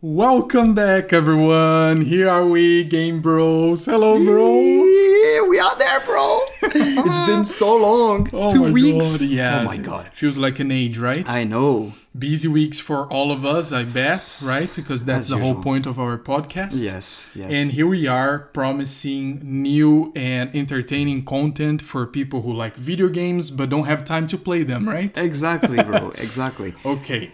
Welcome back, everyone. Here are we, Game Bros. Hello, bro. Yeah, we are there, bro. it's been so long. Oh Two my weeks. God, yes. Oh my god. Feels like an age, right? I know. Busy weeks for all of us, I bet, right? Because that's As the whole point of our podcast. Yes, yes. And here we are promising new and entertaining content for people who like video games but don't have time to play them, right? exactly, bro. Exactly. Okay.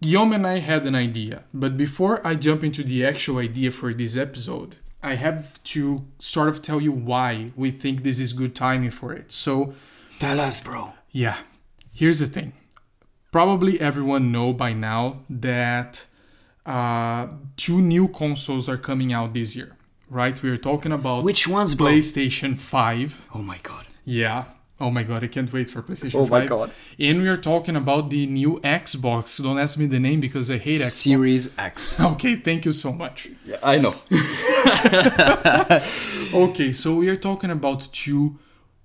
Guillaume and I had an idea, but before I jump into the actual idea for this episode, I have to sort of tell you why we think this is good timing for it. So, Tell us, bro. yeah, here's the thing. Probably everyone know by now that uh, two new consoles are coming out this year, right? We are talking about Which ones, bro? PlayStation 5. Oh my god. Yeah. Oh my god, I can't wait for PlayStation Oh 5. my God. And we are talking about the new Xbox. Don't ask me the name because I hate Xbox. Series X. Okay, thank you so much. Yeah, I know. Okay, so we are talking about two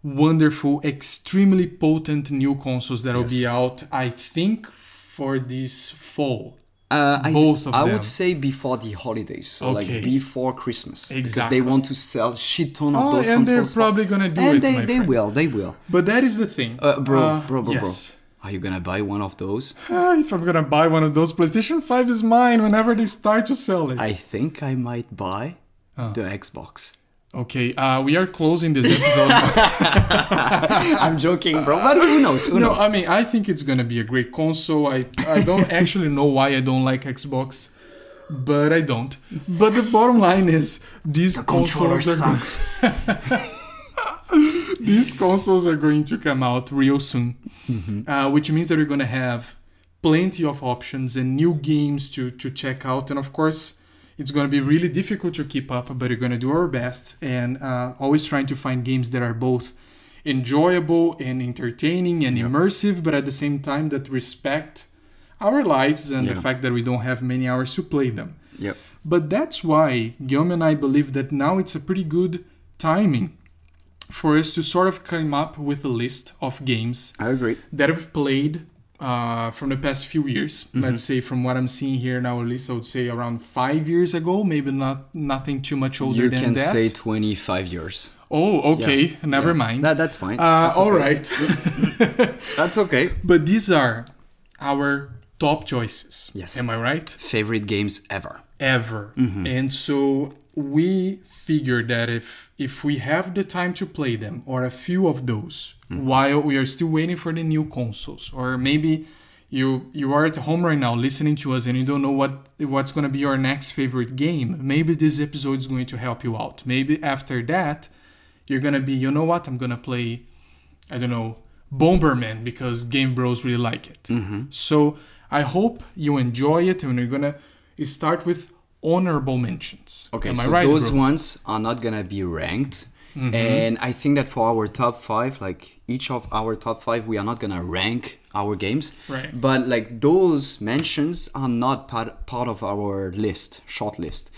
wonderful, extremely potent new consoles that will be out, I think, for this fall. Uh, I, Both of I them. would say before the holidays, so Okay. like before Christmas, because they want to sell shit ton of Oh, those and they're probably gonna do and it, they, my they friend. will, they will. But that is the thing. Uh, bro, Uh, bro, bro, yes. bro. Are you gonna buy one of those? Ah, if I'm gonna buy one of those, PlayStation 5 is mine whenever they start to sell it. I think I might buy the Xbox. Okay, uh, we are closing this episode. I'm joking, bro. But who knows? Who No, knows? I mean, I think it's gonna be a great console. I I don't actually know why I don't like Xbox, but I don't. But the bottom line is these Controller consoles are sucks. these consoles are going to come out real soon, uh, which means that we're gonna have plenty of options and new games to to check out, and of course. It's going to be really difficult to keep up, but we're going to do our best and uh, always trying to find games that are both enjoyable and entertaining and immersive, but at the same time that respect our lives and the fact that we don't have many hours to play them. Yep. But that's why Guillaume and I believe that now it's a pretty good timing for us to sort of come up with a list of games I agree. that have played uh, from the past few years. Mm-hmm. Let's say from what I'm seeing here now, at least I would say around five years ago, maybe not nothing too much older You than can that. say 25 years. oh, okay, never Yeah. mind. That, that's fine. uh, that's all okay. right. That's okay. but these are our top choices. Yes. Am I right? Favorite games ever. ever. Mm-hmm. And so we figured that if if we have the time to play them or a few of those Mm-hmm. while we are still waiting for the new consoles or maybe you you are at home right now listening to us and you don't know what what's going to be your next favorite game maybe this episode is going to help you out maybe after that you're going to be you know what i'm going to play i don't know bomberman because game bros really like it so i hope you enjoy it and we're going to start with honorable mentions Okay, am so i right those bro? ones are not gonna be ranked. Mm-hmm. And I think that for our top five, like each of our top five, we are not gonna rank our games. Right. But like those mentions are not part part of our list, short list.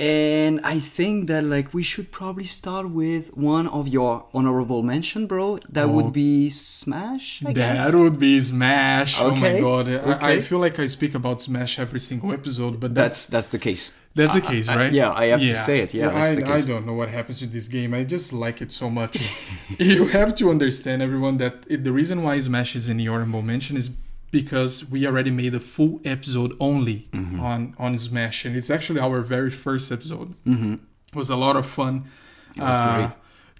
And I think that like we should probably start with one of your honorable mention, bro. That would oh. be Smash. I guess. That would be Smash. Oh my Okay, god. I, I feel like I speak about Smash every single episode, but that's That's that's the case. that's the I- case, I- right? yeah, I have to say it. Yeah, Well, I, the don't know what happens to this game. I just like it so much. you have to understand, everyone, that it, the reason why Smash is in the honorable mention is because we already made a full episode only Mm-hmm. on on Smash, and it's actually our very first episode. Mm-hmm. It was a lot of fun uh,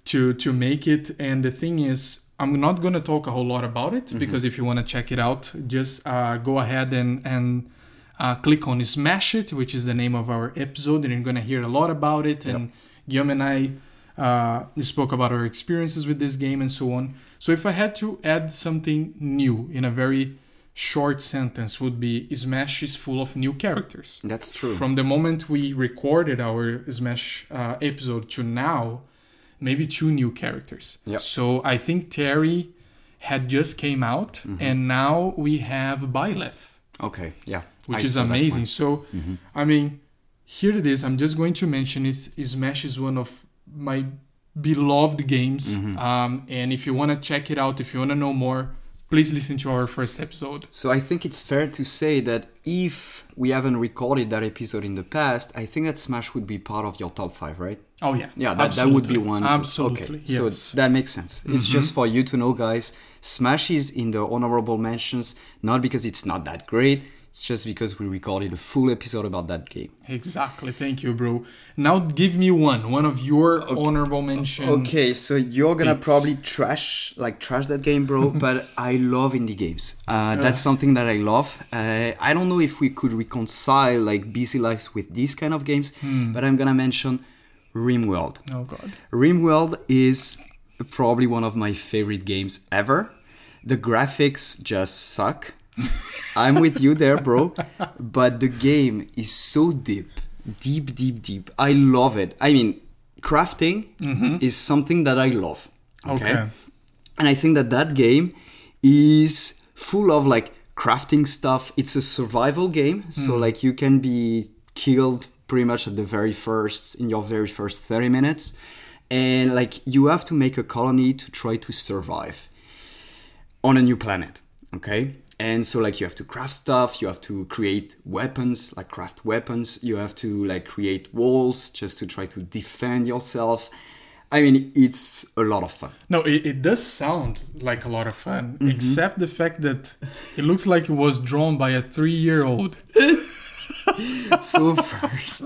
to to make it. And the thing is, I'm not gonna talk a whole lot about Mm-hmm. it because if you want to check it out, just uh, go ahead and and uh, click on Smash It, which is the name of our episode, and you're gonna hear a lot about it. And Guillaume and I uh, spoke about our experiences with this game and so on. So if I had to add something new in a very short sentence, would be Smash is full of new characters. That's true. From the moment we recorded our Smash uh, episode to now, maybe two new characters. Yep. So I think Terry had just came out, Mm-hmm. and now we have Byleth Okay, yeah. which I is amazing. So, I mean, here it is. I'm just going to mention it. Smash is one of my beloved games. Um, and if you want to check it out, if you want to know more, please listen to our first episode. So I think it's fair to say that if we haven't recorded that episode in the past, I think that Smash would be part of your top five, right? Oh yeah, Yeah, that, that would be one. Absolutely, Okay, yes. Mm-hmm. so that makes sense. It's just for you to know, guys. Smash is in the honorable mentions, not because it's not that great. It's just because we recorded a full episode about that game. Exactly. Thank you, bro. Now give me one, one of your honorable mention. Okay, so you're gonna It's- probably trash like trash that game, bro. but I love indie games. Uh, that's something that I love. Uh, I don't know if we could reconcile like busy lives with these kind of games, but I'm gonna mention RimWorld. Oh god. RimWorld is probably one of my favorite games ever. The graphics just suck. I'm with you there, bro. But the game is so deep, deep, deep, deep. I love it. I mean, crafting mm-hmm. is something that I love. Okay? Okay. And I think that that game is full of like crafting stuff. It's a survival game, so mm. like you can be killed pretty much at the very first in your very first 30 minutes and like you have to make a colony to try to survive on a new planet okay and so like you have to craft stuff you have to create weapons like craft weapons you have to like create walls just to try to defend yourself i mean it's a lot of fun No, it, it does sound like a lot of fun, Mm-hmm. except the fact that it looks like it was drawn by a three-year-old. so first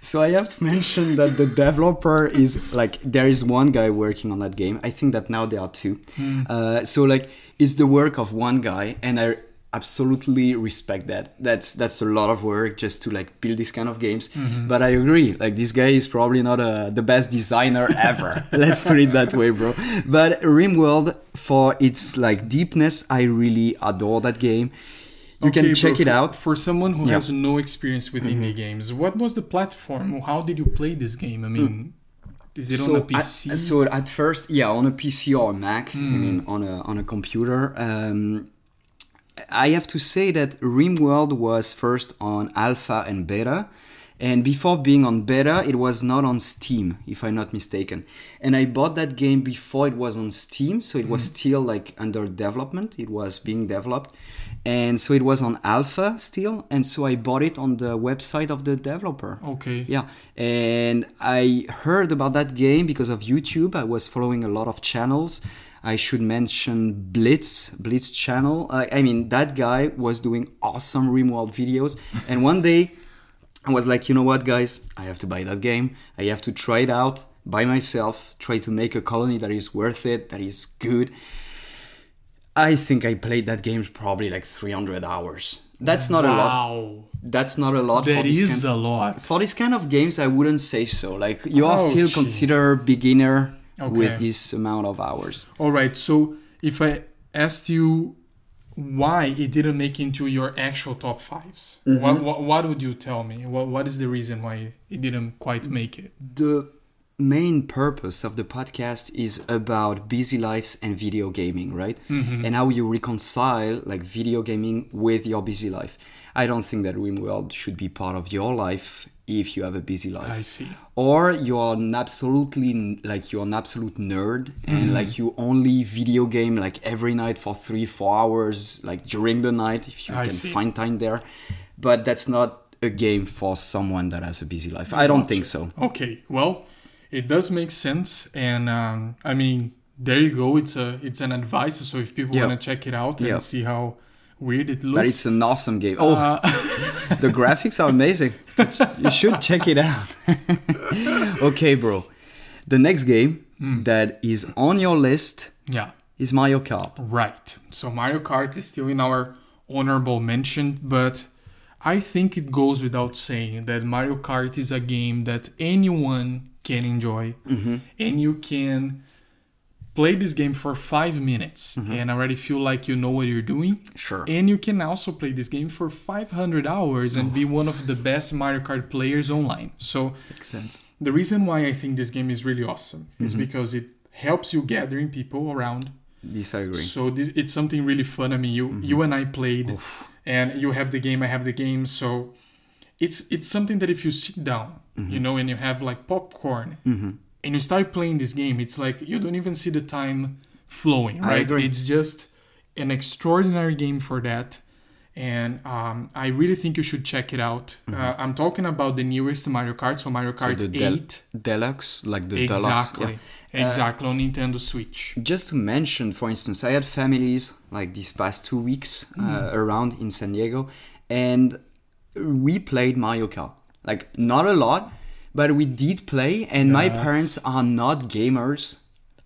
so i have to mention that the developer is like there is one guy working on that game. I think that now there are two. Uh, so like it's the work of one guy and i absolutely respect that. That's that's a lot of work just to like build these kind of games. But i agree like this guy is probably not uh, the best designer ever. Let's put it that way bro. But rimworld for its like deepness i really adore that game you Okay, can bro, check it out For someone who Yeah. has no experience with Mm-hmm. indie games, what was the platform? How did you play this game? I mean, is it on a at- PC? so at first, yeah, on a PC or a Mac. I Hmm. mean, on a on a computer. Um, I have to say that RimWorld was first on alpha and beta. And before being on beta, it was not on Steam, if I'm not mistaken. And I bought that game before it was on Steam, so it was still like under development. It was being developed. And so it was on alpha still. And so I bought it on the website of the developer. okay. Yeah, and I heard about that game because of YouTube. I was following a lot of channels. I should mention Blitz, Blitz channel. I, I mean, that guy was doing awesome RimWorld videos. And one day, I was like, you know what, guys? I have to buy that game. I have to try it out by myself. Try to make a colony that is worth it, that is good. I think I played that game probably like 300 hours. That's not a lot. Wow. That's not a lot. for That is kind- a lot. for this kind of games, I wouldn't say so. Like you are still considered beginner Okay. with this amount of hours. All right. So if I asked you why it didn't make into your actual top 5s Mm-hmm. what, what what would you tell me? What what is the reason why it didn't quite make it? The main purpose of the podcast is about busy lives and video gaming, right? Mm-hmm. And how you reconcile like video gaming with your busy life. I don't think that RimWorld should be part of your life if you have a busy life. I see. or you're an absolutely like you're an absolute nerd and mm-hmm. like you only video game like every night for three four hours like during the night if you I can see. find time there but that's not a game for someone that has a busy life i don't think so Okay, well, it does make sense, and um, I mean, there you go. It's a it's an advice. So if people Yeah. want to check it out and Yeah. see how weird it but looks, it's an awesome game oh uh, the graphics are amazing you should check it out okay bro the next game Hmm. that is on your list yeah, is mario kart right. So Mario Kart is still in our honorable mention, but I think it goes without saying that Mario Kart is a game that anyone can enjoy, mm-hmm. and you can play this game for five minutes mm-hmm. and already feel like you know what you're doing. Sure. And you can also play this game for 500 hours and be one of the best Mario Kart players online. So makes sense the reason why I think this game is really awesome is mm-hmm. because it helps you gathering people around. this i agree So this it's something really fun. I mean, you you and I played, and you have the game, I have the game. So it's it's something that if you sit down, you know, and you have like popcorn, and you start playing this game, it's like you don't even see the time flowing, right? It's just an extraordinary game for that. And um, I really think you should check it out. Uh, I'm talking about the newest Mario Kart, so Mario Kart Mm-hmm. the del- 8. deluxe, like the deluxe. exactly. yeah. Exactly, on Nintendo Switch. Just to mention, for instance, I had families like these past two weeks uh, around in San Diego, and we played Mario Kart. Like not a lot, but we did play. And my That's- parents are not gamers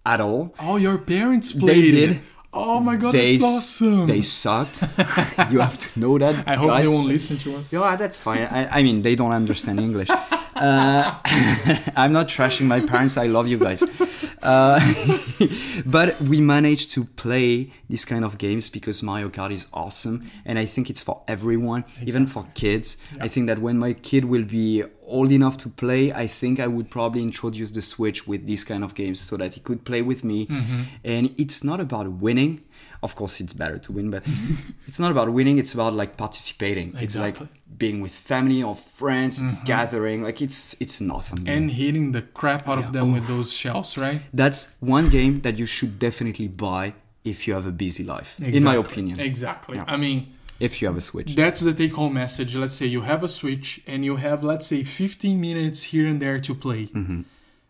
at all. Oh, your parents played They did. Oh my god, they that's s- awesome. they sucked. you have to know that. I hope guys. they won't listen to us. Yeah, that's fine. I, I mean, they don't understand English. Uh, I'm not trashing my parents. I love you guys. Uh, but we managed to play these kind of games because Mario Kart is awesome. And I think it's for everyone, even for kids. I think that when my kid will be old enough to play, I think I would probably introduce the Switch with these kind of games so that he could play with me. And it's not about winning. Of course, it's better to win, but it's not about winning. It's about like participating. exactly. It's like being with family or friends. It's mm-hmm. gathering. Like it's it's an awesome game. And hitting the crap out of them with those shells, right? That's one game that you should definitely buy if you have a busy life, exactly. in my opinion. Exactly. Yeah. I mean, If you have a Switch. that's the take home message. Let's say you have a Switch and you have, let's say, 15 minutes here and there to play. Mm-hmm.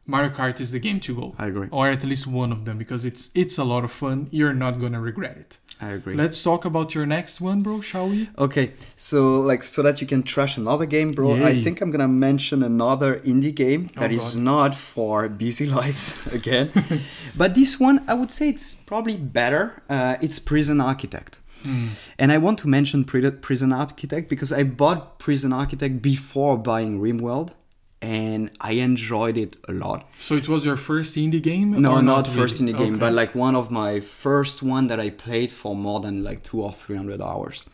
Mario Kart is the game to go. I agree. Or at least one of them because it's it's a lot of fun. You're not gonna regret it. I agree. Let's talk about your next one, bro, shall we? Okay, so like so that you can trash another game, bro. I think I'm gonna mention another indie game that Oh, is not for busy lives again, but this one I would say it's probably better. Uh, it's Prison Architect, Hmm. and I want to mention Prison Architect because I bought Prison Architect before buying RimWorld, and I enjoyed it a lot. So it was your first indie game? No, or not first in the game, Okay. but like one of my first one that I played for more than like two or three hundred hours.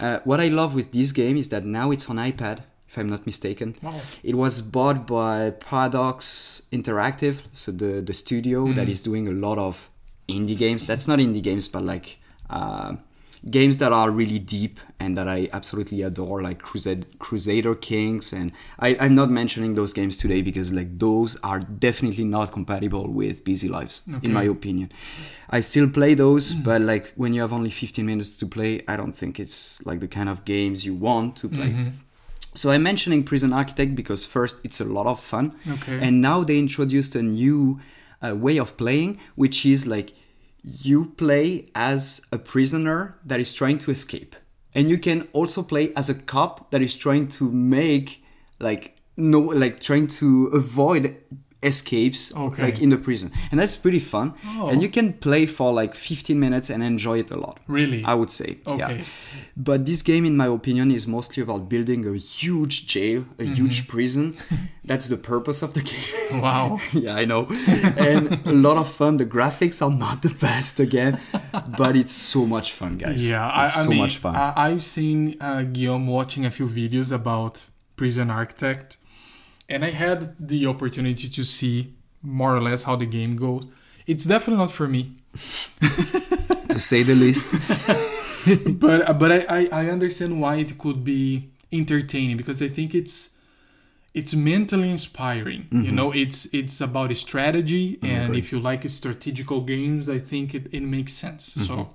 Uh, what I love with this game is that now it's on iPad, if I'm not mistaken. Wow. It was bought by Paradox Interactive, so the the studio Hmm. that is doing a lot of indie games. That's not indie games, but like. Uh, games that are really deep and that I absolutely adore, like Crusade, Crusader Kings, and I, I'm not mentioning those games today because like those are definitely not compatible with busy lives, in my opinion. I still play those, but like when you have only 15 minutes to play, I don't think it's like the kind of games you want to play. So I'm mentioning Prison Architect because first it's a lot of fun, Okay. and now they introduced a new uh, way of playing, which is like you play as a prisoner that is trying to escape, and you can also play as a cop that is trying to make like no like trying to avoid escapes Okay. like in the prison and that's pretty fun Oh. and you can play for like 15 minutes and enjoy it a lot Really? i would say Okay. yeah. But this game, in my opinion, is mostly about building a huge jail, a Mm-hmm. huge prison. That's the purpose of the game. Wow. yeah, I know. And a lot of fun. The graphics are not the best again, but it's so much fun, guys. Yeah, I, it's I so mean, much fun. I, I've seen uh, Guillaume watching a few videos about Prison Architect, and I had the opportunity to see more or less how the game goes. It's definitely not for me, to say the least. but but I, I, I understand why it could be entertaining because I think it's it's mentally inspiring. You mm-hmm. know, it's it's about strategy, mm-hmm, and if you like strategical games, I think it, it makes sense. Mm-hmm. So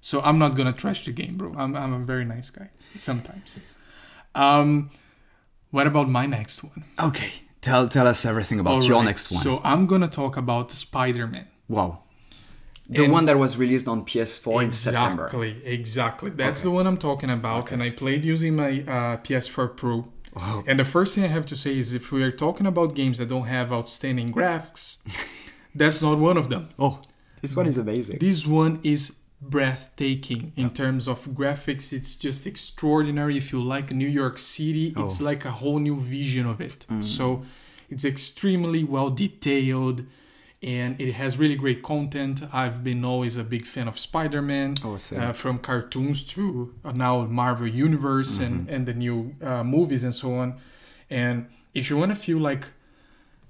so I'm not gonna trash the game, bro. I'm I'm a very nice guy sometimes. Um, what about my next one? Okay, tell tell us everything about your Alright, next one. So I'm gonna talk about Spider-Man. wow. The And- one that was released on PS4 in September. Exactly, exactly. That's the one I'm talking about, and I played using my uh, PS4 Pro. And the first thing I have to say is, if we are talking about games that don't have outstanding graphics, that's not one of them. Oh, this one is amazing. This one is breathtaking in terms of graphics. It's just extraordinary. If you like New York City, it's like a whole new vision of it. So it's extremely well detailed and it has really great content. I've been always a big fan of Spider Man, Oh, uh, from cartoons to now Marvel Universe and, and the new uh, movies and so on. And if you want to feel like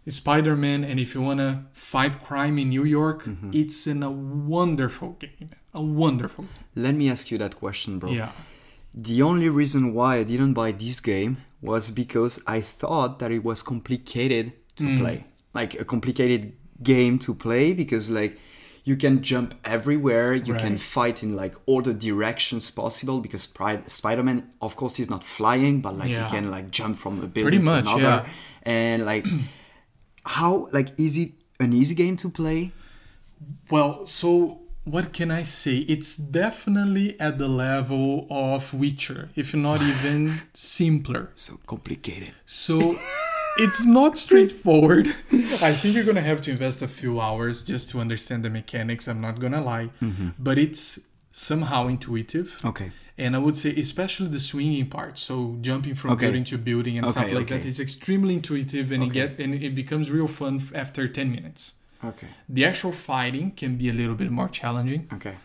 Spider Man and if you want to fight crime in New York, it's in a wonderful game. A wonderful. Let me ask you that question, bro. Yeah. The only reason why I didn't buy this game was because I thought that it was complicated to Mm. play. Like a complicated game to play because like you can jump everywhere you can fight in like all the directions possible because spider-man of course is not flying but like Yeah. you can like jump from a building Pretty to another yeah. and like how like is it an easy game to play Well, so what can I say? It's definitely at the level of Witcher, if not even simpler. so complicated So it's not straightforward. I think you're gonna have to invest a few hours just to understand the mechanics. I'm not gonna lie, mm-hmm. but it's somehow intuitive. okay And I would say, especially the swinging part, so jumping from Okay. building to building and stuff like that okay. is extremely intuitive, and it Okay. get and it becomes real fun after 10 minutes. Okay The actual fighting can be a little bit more challenging, okay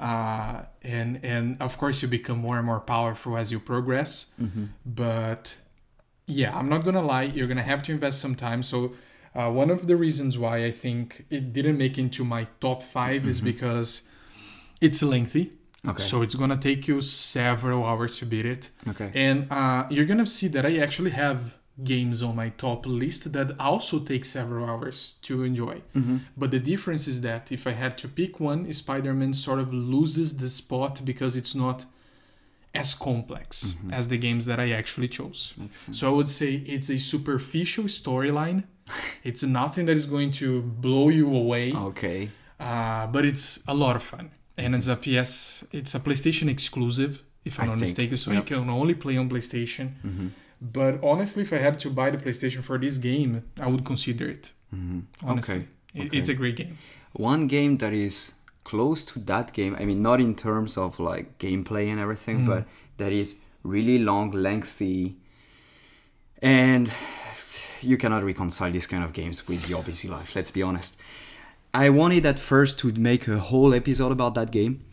uh, and and of course you become more and more powerful as you progress. But yeah, I'm not gonna lie, you're gonna have to invest some time. So uh, one of the reasons why I think it didn't make into my top 5 is because it's lengthy. Okay. So it's gonna take you several hours to beat it. okay And uh, you're gonna see that I actually have games on my top list that also take several hours to enjoy. But the difference is that if I had to pick one, Spider-Man sort of loses the spot because it's not as complex as the games that I actually chose. So I would say it's a superficial storyline. it's nothing that is going to blow you away okay uh, but it's a lot of fun and it's a ps it's a playstation exclusive if i'm I not think, mistaken so yep. Mm-hmm. you can only play on playstation but honestly if i had to buy the playstation for this game i would consider it. Mm-hmm. Honestly. Okay, okay. it's a great game. One game that is close to that game i mean not in terms of like gameplay and everything mm-hmm. but that is really long lengthy and you cannot reconcile these kind of games with your busy life let's be honest. I wanted at first to make a whole episode about that game.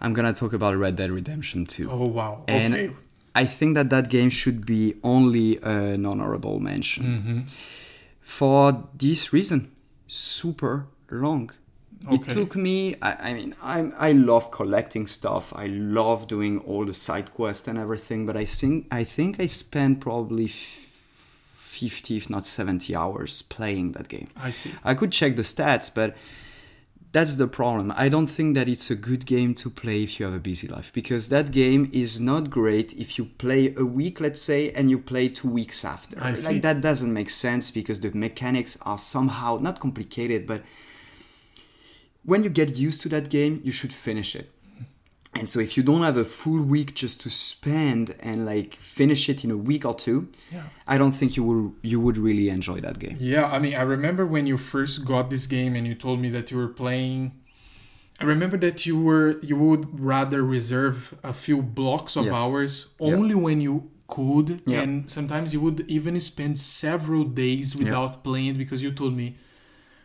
I'm gonna talk about red dead redemption 2 oh wow. And okay I think that that game should be only an honorable mention. Mm-hmm. For this reason, super long. It took me. I, I mean, I'm. I love collecting stuff. I love doing all the side quests and everything. But I think I think I spent probably f- fifty, if not seventy, hours playing that game. i see I could check the stats, but that's the problem. I don't think that it's a good game to play if you have a busy life because that game is not great if you play a week, let's say, and you play two weeks after. I see. Like that doesn't make sense because the mechanics are somehow not complicated, but when you get used to that game, you should finish it. And so if you don't have a full week just to spend and like finish it in a week or two, Yeah. I don't think you will you would really enjoy that game. Yeah, I mean, I remember when you first got this game and you told me that you were playing. I remember that you were you would rather reserve a few blocks of Yes. hours only when you could, and sometimes you would even spend several days without playing it because you told me,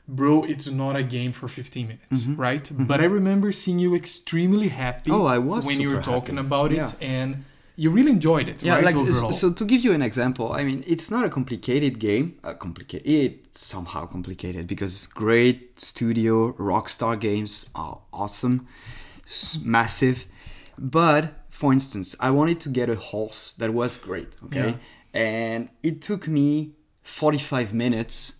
"Bro, it's not a game for 15 minutes, Mm-hmm. right?" But I remember seeing you extremely happy. Oh, I was when you were talking happy. about it, Yeah. and you really enjoyed it, Yeah, right? like overall. so to give you an example, I mean, it's not a complicated game. Uh, complicated, it's somehow complicated because great studio Rockstar games are awesome, massive. But for instance, I wanted to get a horse that was great, okay, and it took me forty-five minutes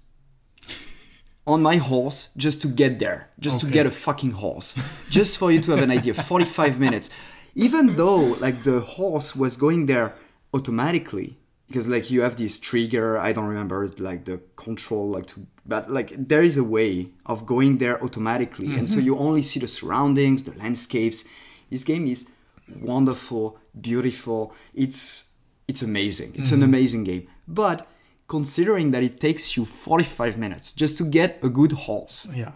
on my horse just to get there, just to get a fucking horse, just for you to have an idea. 45 minutes. Even though like the horse was going there automatically because like you have this trigger, I don't remember like the control like to but like there is a way of going there automatically and so mm-hmm. you only see the surroundings, the landscapes. This game is wonderful, beautiful. It's it's amazing. It's an mm-hmm. amazing game. But considering that it takes you 45 minutes just to get a good horse, yeah.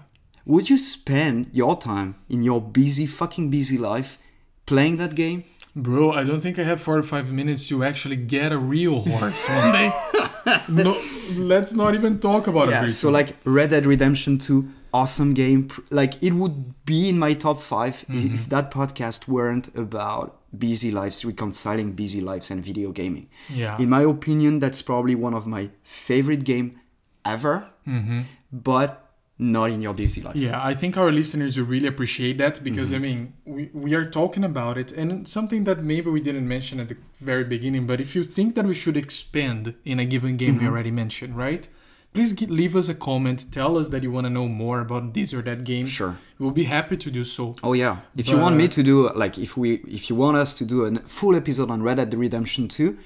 would you spend your time in your busy, fucking busy life playing that game? Bro, I don't think I have 45 minutes to actually get a real horse one day. no, let's not even talk about it. Yeah, so like Red Dead Redemption 2, awesome game. Like it would be in my top 5 i- if mm-hmm. that podcast weren't about busy lives, reconciling busy lives and video gaming. Yeah. In my opinion, that's probably one of my favorite game ever, mm-hmm. but not in your busy life. Yeah, I think our listeners will really appreciate that because mm-hmm. I mean, we, we are talking about it and something that maybe we didn't mention at the very beginning, but if you think that we should expand in a given game we already mentioned, right? Please gi- leave us a comment. Tell us that you want to know more about this or that game. Sure. We'll be happy to do so. Oh yeah. If you want me to do like if we if you want us to do a full episode on Red Dead Redemption 2,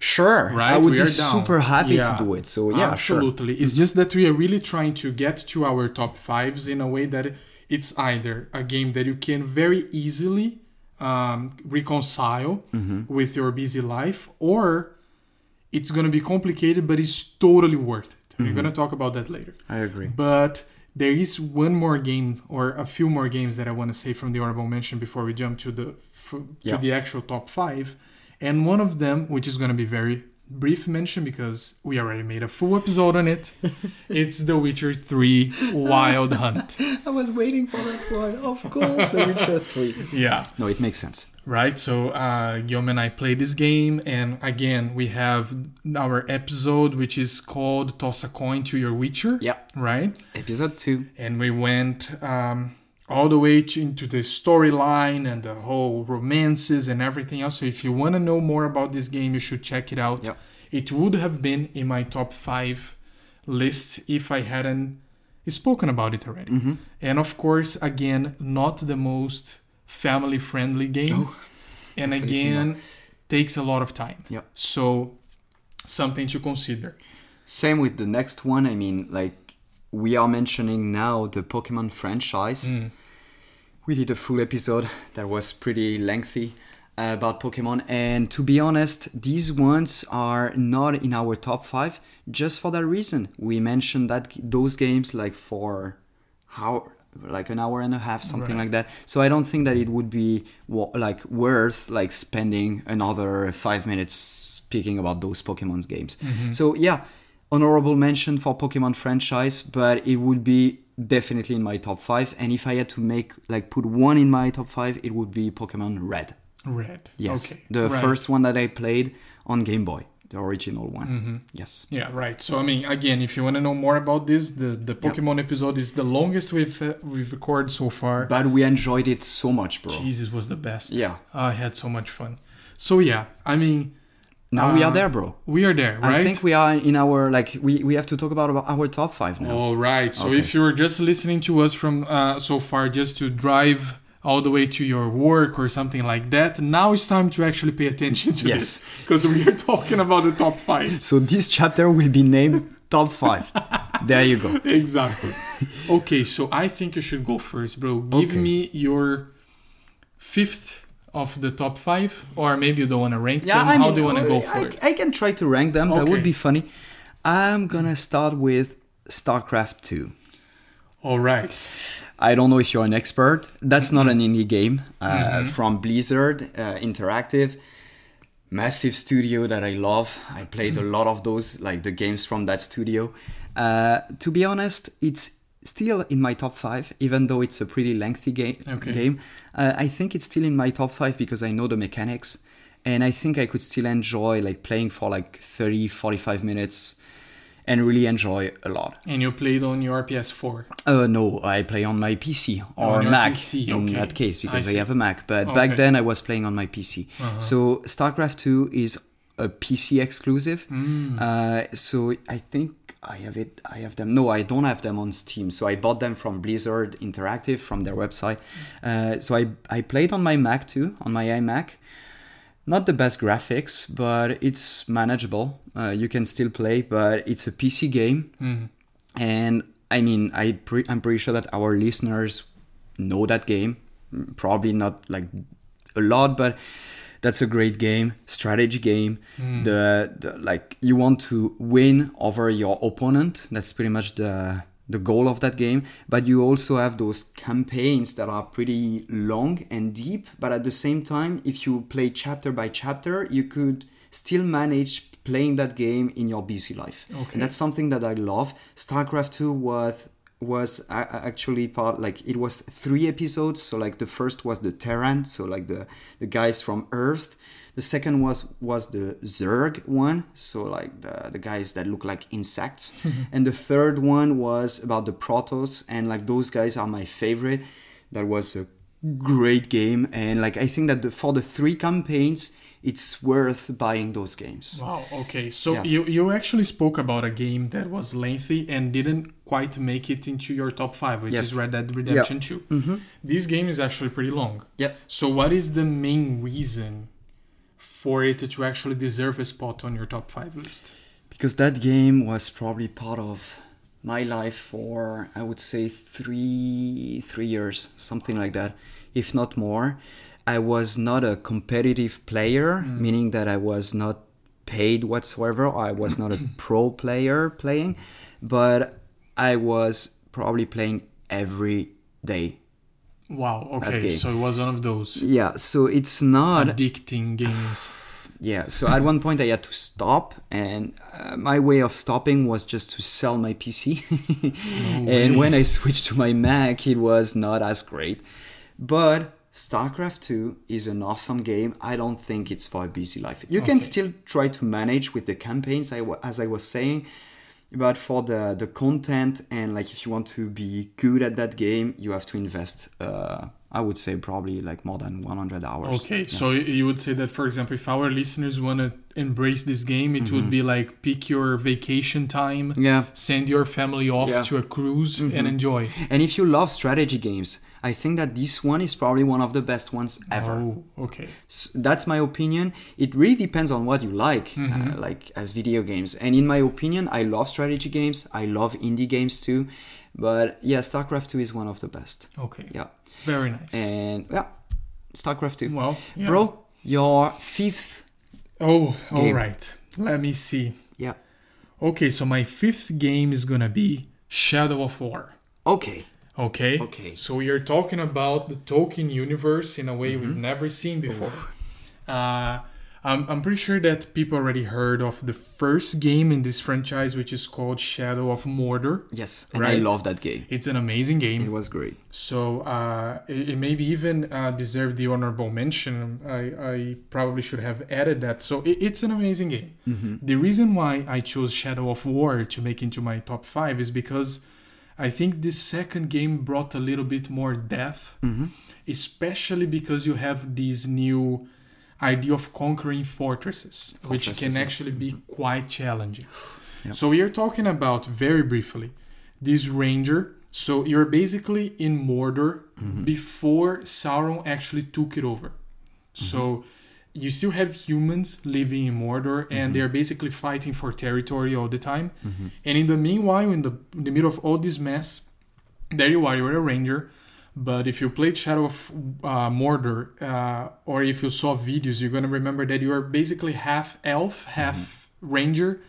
sure. Right? I would we be down. super happy Yeah. to do it. So yeah, sure. absolutely. It's just that we are really trying to get to our top fives in a way that it's either a game that you can very easily um, reconcile Mm-hmm. with your busy life, or it's gonna be complicated, but it's totally worth it. We're Mm-hmm. gonna talk about that later. I agree. But there is one more game or a few more games that I want to say from the honorable mention before we jump to the f- to Yeah. the actual top five, and one of them, which is going to be very brief mention because we already made a full episode on it. it's The Witcher 3 Wild Hunt. I was waiting for that one. Of course, The Witcher 3. Yeah, No, it makes sense. Right. So uh, Guillaume and I played this game, and again, we have our episode which is called Toss a Coin to Your Witcher. Yeah. Right. Episode 2. and we went um, all the way to, into the storyline and the whole romances and everything else. So if you want to know more about this game, you should check it out. Yep. It would have been in my top five list if I hadn't spoken about it already. Mm-hmm. And of course, again, not the most family friendly game. and again, takes a lot of time. Yep. So something to consider. Same with the next one. I mean, like, we are mentioning now the Pokemon franchise. Mm. We did a full episode that was pretty lengthy uh, about Pokemon. And to be honest, these ones are not in our top five just for that reason. We mentioned that those games like for how like an hour and a half something Right. like that so i don't think that it would be like worth like spending another five minutes speaking about those pokemon games mm-hmm. so yeah honorable mention for pokemon franchise but it would be definitely in my top five and if i had to make like put one in my top five it would be pokemon red Red. yes Okay. the right. first one that i played on game boy the original one Mm-hmm. yes Yeah, right. So I mean, again, if you want to know more about this, the the Pokemon episode is the longest we've uh, we've recorded so far. but we enjoyed it so much bro Jesus was the best. Yeah. I had so much fun. So yeah, I mean, now we are Uh, there bro we are there, right? I think we are in our like we, we have to talk about about our top five now. All right. So Okay. if you're just listening to us from uh, so far, just to drive all the way to your work or something like that, now it's time to actually pay attention to Yes. this because we are talking about the top five. So this chapter will be named top five. there you go. exactly. Okay, so I think you should go first, bro. Give Okay. me your fifth of the top five, or maybe you don't want to rank Yeah, them. I How mean, do you want to go I, it? I can try to rank them. That would be funny. I'm gonna start with StarCraft 2. All right. I don't know if you're an expert. That's not Mm-hmm. an indie game uh, from Blizzard uh, Interactive. Massive studio that I love. I played a Mm-hmm. lot of those, like the games from that studio. Uh, to be honest, it's still in my top five, even though it's a pretty lengthy game. Okay. game. Uh, I think it's still in my top five because I know the mechanics, and I think I could still enjoy like playing for like 30, 45 minutes, and really enjoy a lot. And you played on your PS4. Uh, no, I play on my PC or On Mac PC, in okay. that case because I I, have a Mac. But Okay. back then I was playing on my PC. Uh-huh. So StarCraft 2 is a PC exclusive. Mm. Uh, so I think I have it. I have them. No, I don't have them on Steam. So I bought them from Blizzard Interactive from their website. Uh, so I I played on my Mac too, on my iMac. Not the best graphics, but it's manageable. Uh, you can still play, but it's a PC game. Mm. And I mean, I pre- I'm pretty sure that our listeners know that game. Mm, Probably not like a lot, but that's a great game, strategy game. The, the like you want to win over your opponent. That's pretty much the the goal of that game. But you also have those campaigns that are pretty long and deep. But at the same time, if you play chapter by chapter, you could still manage playing that game in your busy life. Okay. And that's something that I love. StarCraft 2 was was actually part like it was three episodes so like the first was the terran so like the the guys from earth the second was was the zerg one so like the the guys that look like insects and the third one was about the protoss and like those guys are my favorite that was a great game and like i think that the, for the three campaigns it's worth buying those games. Wow. Okay. So Yeah. you you actually spoke about a game that was lengthy and didn't quite make it into your top five, which Yes. is Red Dead Redemption 2 Mm-hmm. This game is actually pretty long. Yeah. So what is the main reason for it to actually deserve a spot on your top five list? Because that game was probably part of my life for I would say three three years, something like that, if not more. I was not a competitive player, mm. meaning that I was not paid whatsoever. I was not a pro player playing, but I was probably playing every day. Wow. Okay. So it was one of those Yeah, so it's not addicting games. Yeah, so at one point I had to stop, and uh, my way of stopping was just to sell my PC. and when I switched to my Mac, it was not as great. But StarCraft 2 is an awesome game. I don't think it's for a busy life. You can still try to manage with the campaigns, I as I was saying. But for the, the content and like if you want to be good at that game, you have to invest. Uh, I would say probably like more than 100 hours. Okay, so you would say that, for example, if our listeners want to embrace this game, it would be like pick your vacation time, Mm-hmm. Yeah. send your family off Yeah. Mm-hmm. to a cruise and enjoy. And if you love strategy games, I think that this one is probably one of the best ones ever. Oh, okay. S- That's my opinion. It really depends on what you like, uh, like as video games. And in my opinion, I love strategy games. I love indie games too. But yeah, StarCraft 2 is one of the best. Okay. Yeah. Very nice. And yeah, StarCraft 2. well, yeah. Bro, your fifth. Oh, all Game. right. Let me see. Yeah. Okay, so my fifth game is gonna be Shadow of War. Okay. Okay. Okay. Mm-hmm. So we are talking about the Tolkien universe in a way we've never seen before. Uh, I'm, I'm pretty sure that people already heard of the first game in this franchise, which is called Shadow of Mordor. Yes. And I love that game. It's an amazing game. It was great. So uh, it, it maybe even uh, deserved the honorable mention. I, I probably should have added that. So it, it's an amazing game. The reason why I chose Shadow of War to make into my top five is because I think this second game brought a little bit more depth, mm-hmm. especially because you have this new idea of conquering fortresses, which Fortresses, can yeah. actually be mm-hmm. quite challenging. So we are talking about very briefly this ranger. So you're basically in Mordor mm-hmm. before Sauron actually took it over. So you still have humans living in Mordor and they're basically fighting for territory all the time. And in the meanwhile, in the in the middle of all this mess, there you are, you're a ranger. But if you played Shadow of uh, Mordor, uh, or if you saw videos, you're gonna remember that you are basically half elf, half ranger.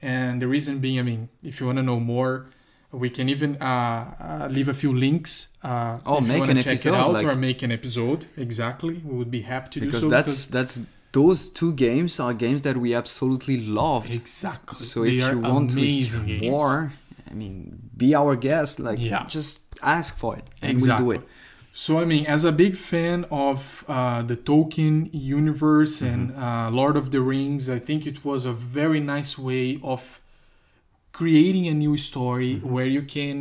And the reason being, I mean, if you want to know more, we can even uh, uh, leave a few links. Uh, Oh, make an check episode, it out like- or make an episode. Exactly, we would be happy to Because do so. that's that's those two games are games that we absolutely loved. exactly. So they if you want to hear more, I mean, be our guest. Like, Yeah. just ask for it, and exactly. we'll do it. So I mean, as a big fan of uh, the Tolkien universe and Mm-hmm. uh, Lord of the Rings, I think it was a very nice way of creating a new story Mm-hmm. where you can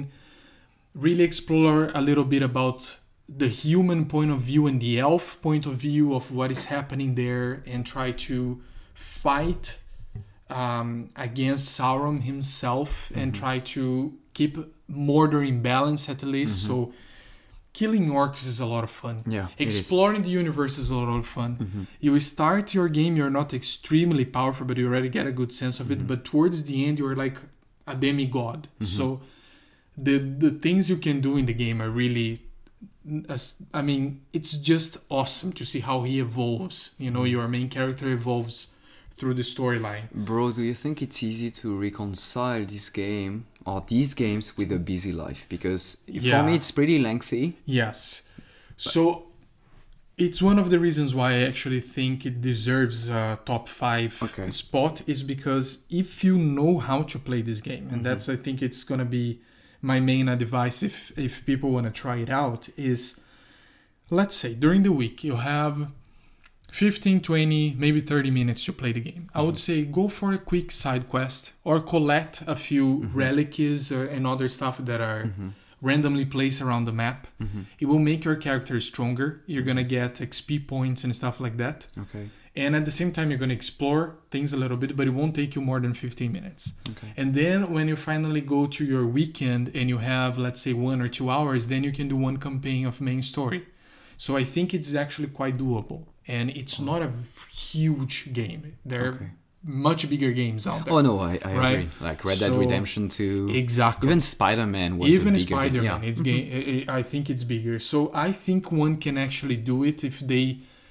really explore a little bit about the human point of view and the elf point of view of what is happening there and try to fight um, against Sauron himself and Mm-hmm. try to keep Mordor in balance at least. So killing orcs is a lot of fun. Mm-hmm. Yeah. Exploring the universe is a lot of fun. Mm-hmm. You start your game, you're not extremely powerful, but you already get a good sense of it. Mm-hmm. But towards the end, you're like a demigod. So the the things you can do in the game are really as- I mean, it's just awesome to see how he evolves. You Mm-hmm. know, your main character evolves through the storyline. Bro, do you think it's easy to reconcile this game or these games with a busy life? Because Yeah. for me, it's pretty lengthy. Yes. So it's one of the reasons why I actually think it deserves a top five Okay. spot is because if you know how to play this game, and mm-hmm. that's I think it's gonna be my main advice if if people want to try it out is let's say during the week you have 15 20 maybe 30 minutes to play the game. I would mm-hmm. say go for a quick side quest or collect a few mm-hmm. relics or, and other stuff that are randomly placed around the map. Mm-hmm. It will make your character stronger. You're gonna get xp points and stuff like that. Okay. and at the same time you're going to explore things a little bit but it won't take you more than 15 minutes. Okay. and then when you finally go to your weekend and you have let's say one or two hours then you can do one campaign of main story. So i think it's actually quite doable and it's not a huge game. There Okay. Much bigger games out there Oh no, I, I Right. agree. Like Red Dead So- Redemption 2. exactly Even Spider Man was even a bigger game. spider-man Yeah. it's game i think it's bigger so i think one can actually do it if they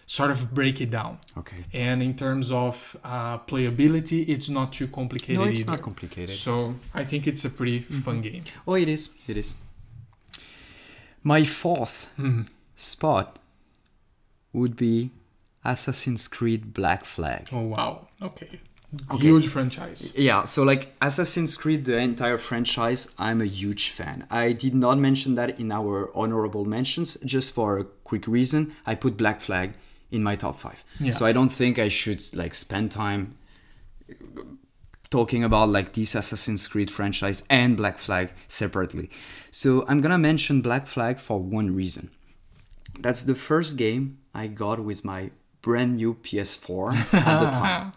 sort of break it down Okay. and in terms of uh, playability it's not too complicated No, it's either not complicated. so i think it's a pretty fun game Oh, it is. It is. My fourth Mhm. spot would be Assassin's Creed Black Flag. oh wow okay, Okay. huge franchise Yeah, so like Assassin's Creed, the entire franchise, I'm a huge fan. I did not mention that in our honorable mentions, just for a quick reason. I put Black Flag in my top five. Yeah. So I don't think I should like spend time talking about like this Assassin's Creed franchise and Black Flag separately. So I'm gonna mention Black Flag for one reason. That's the first game I got with my brand new PS4 at the time.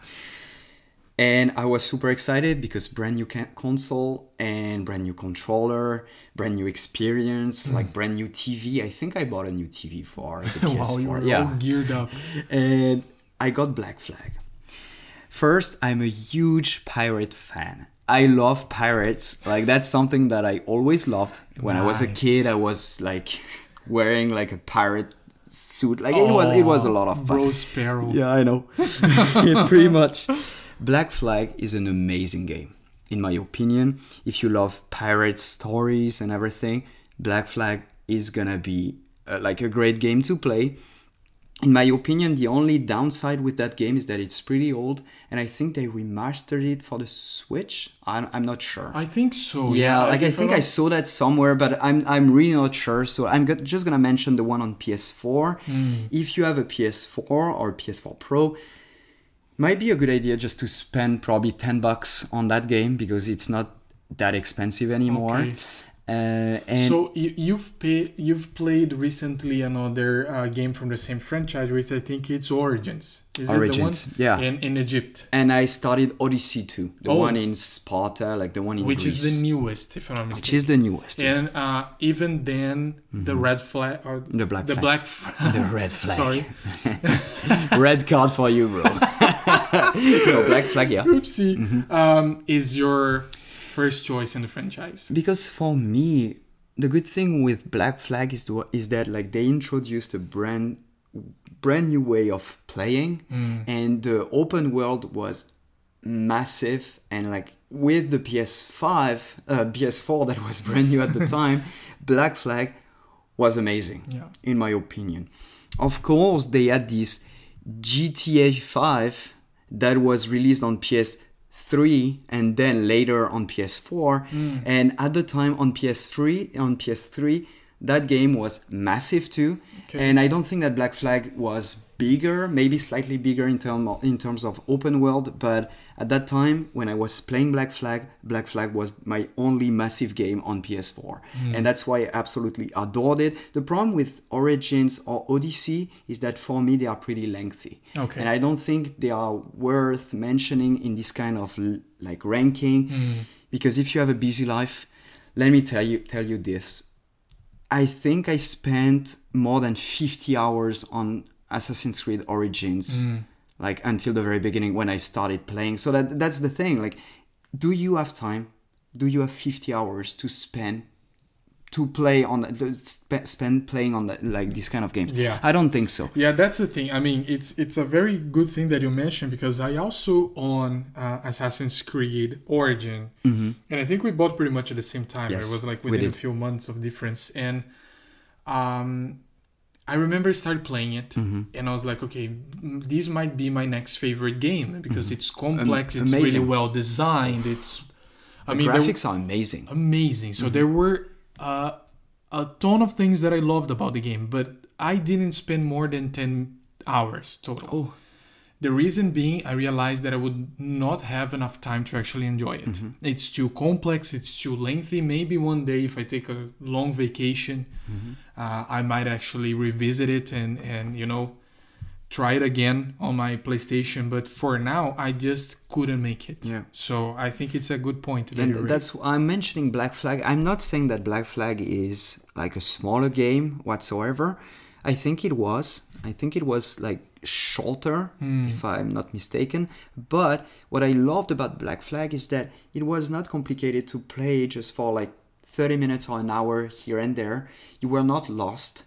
And I was super excited because brand new console and brand new controller, brand new experience, Hmm. like brand new TV. I think I bought a new TV for the PS4. wow you were yeah. all geared up And I got Black Flag. First, I'm a huge pirate fan. I love pirates. Like that's something that I always loved. When I was a kid, I was like wearing like a pirate suit. Like it was it was a lot of fun. Bro Sparrow. Yeah, I know. Yeah, Pretty much. Black Flag is an amazing game, in my opinion. If you love pirate stories and everything, Black Flag is gonna be uh, like a great game to play. In my opinion, the only downside with that game is that it's pretty old, and I think they remastered it for the Switch. I'm, I'm not sure. I think so. Yeah, like I think I saw that somewhere, but I'm I'm really not sure. So I'm go- just gonna mention the one on PS4. Hmm. If you have a PS4 or PS4 Pro, might be a good idea just to spend probably ten bucks on that game because it's not that expensive anymore. Okay. Uh, and so you, you've pay, you've played recently another uh, game from the same franchise, which I think it's Origins. Is Origins, it the yeah. one? In in Egypt, and I started Odyssey 2, the Oh. one in Sparta, like the one in which Greece, is the newest, if I'm not mistaken. which is the newest. And uh, even then, the red flag or Mm-hmm. The black the flag. black f- The red flag. Sorry, Red card for you, bro. no, Black Flag, yeah. oopsie. Mm-hmm. Um, is your first choice in the franchise? Because for me, the good thing with Black Flag is the, is that like they introduced a brand brand new way of playing, and the open world was massive and like with the PS5, uh, PS4 that was brand new at the time, Black Flag was amazing Yeah. in my opinion. Of course, they had this GTA 5 that was released on PS3 and then later on PS4. Hmm. And at the time on PS3, on PS3, that game was massive too. Okay. And I don't think that Black Flag was bigger, maybe slightly bigger in term of, in terms of open world, but at that time when I was playing Black Flag, Black Flag was my only massive game on PS4. Hmm. And that's why I absolutely adored it. The problem with Origins or Odyssey is that for me they are pretty lengthy. Okay. And I don't think they are worth mentioning in this kind of like ranking hmm. because if you have a busy life, let me tell you tell you this. I think I spent more than 50 hours on Assassin's Creed Origins mm. like until the very beginning when I started playing. So that that's the thing like do you have time? Do you have 50 hours to spend to play on spend playing on that like this kind of games? Yeah. I don't think so. Yeah, that's the thing. I mean, it's it's a very good thing that you mentioned because I also own uh, Assassin's Creed Origin, and I think we bought pretty much at the same time. Mm-hmm. Yes, it was like within a few months of difference, and um, I remember I started playing it, Mm-hmm. and I was like, okay, this might be my next favorite game because it's complex, it's Mm-hmm. amazing. really well designed, it's. I The mean, graphics are amazing. amazing. So there were uh, a ton of things that I loved about the game, but I didn't spend more than 10 hours total. Oh. The reason being, I realized that I would not have enough time to actually enjoy it. It's too complex, it's too lengthy. Maybe one day, if I take a long vacation, uh, I might actually revisit it and, and you know, try it again on my PlayStation, but for now I just couldn't make it. Yeah. So I think it's a good point. That and that's I'm mentioning Black Flag. I'm not saying that Black Flag is like a smaller game whatsoever. I think it was. I think it was like shorter, hmm. if I'm not mistaken. But what I loved about Black Flag is that it was not complicated to play just for like 30 minutes or an hour here and there. You were not lost.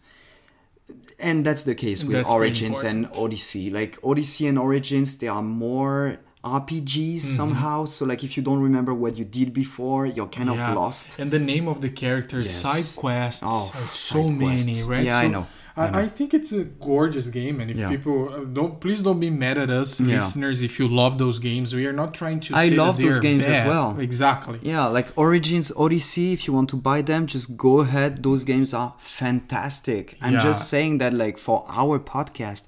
And that's the case with That's Origins and Odyssey. Like Odyssey and Origins, they are more RPGs Mm-hmm. somehow. So like if you don't remember what you did before, you're kind Yeah. of lost. And the name of the characters, Yes. side quests, Oh, so side many, quests. right? Yeah, I know. I, I think it's a gorgeous game, and if Yeah. people uh, don't, please don't be mad at us, Yeah. listeners, if you love those games. We are not trying to. I love those games as well. Exactly. Yeah, like Origins, Odyssey, if you want to buy them, just go ahead. Those games are fantastic. I'm Yeah. just saying that, like, for our podcast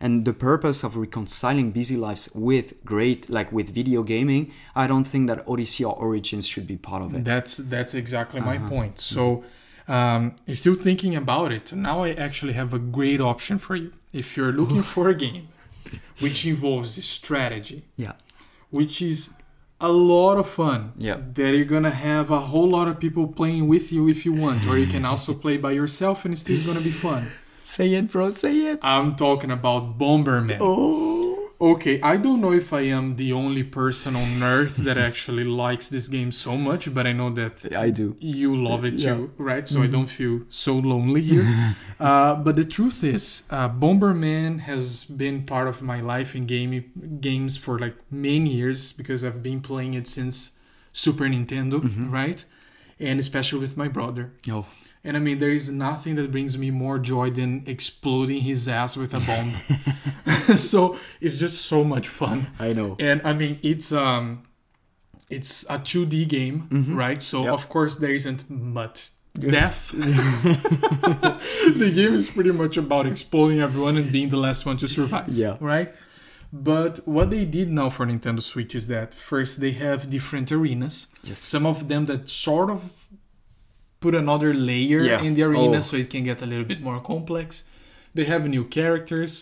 and the purpose of reconciling busy lives with great, like, with video gaming, I don't think that Odyssey or Origins should be part of it. That's that's exactly Uh-huh. my point. So, um, still thinking about it. Now I actually have a great option for you. If you're looking for a game which involves strategy, Yeah. which is a lot of fun. Yeah. That you're gonna have a whole lot of people playing with you if you want, or you can also play by yourself and it's still gonna be fun. Say it, bro. Say it. I'm talking about Bomberman. Oh. Okay, I don't know if I am the only person on earth that actually likes this game so much, but I know that I do. you love it too, right? Mm-hmm. So I don't feel so lonely here. uh, but the truth is, uh, Bomberman has been part of my life in game games for like many years because I've been playing it since Super Nintendo, Mm-hmm. right? And especially with my brother. Yo. And I mean, there is nothing that brings me more joy than exploding his ass with a bomb. so it's just so much fun. I know. And I mean, it's um, it's a 2D game, right? So Yep. of course there isn't much death. the game is pretty much about exploding everyone and being the last one to survive. Yeah. Right. But what they did now for Nintendo Switch is that first they have different arenas. Yes. Some of them that sort of put another layer Yeah. in the arena Oh. so it can get a little bit more complex. They have new characters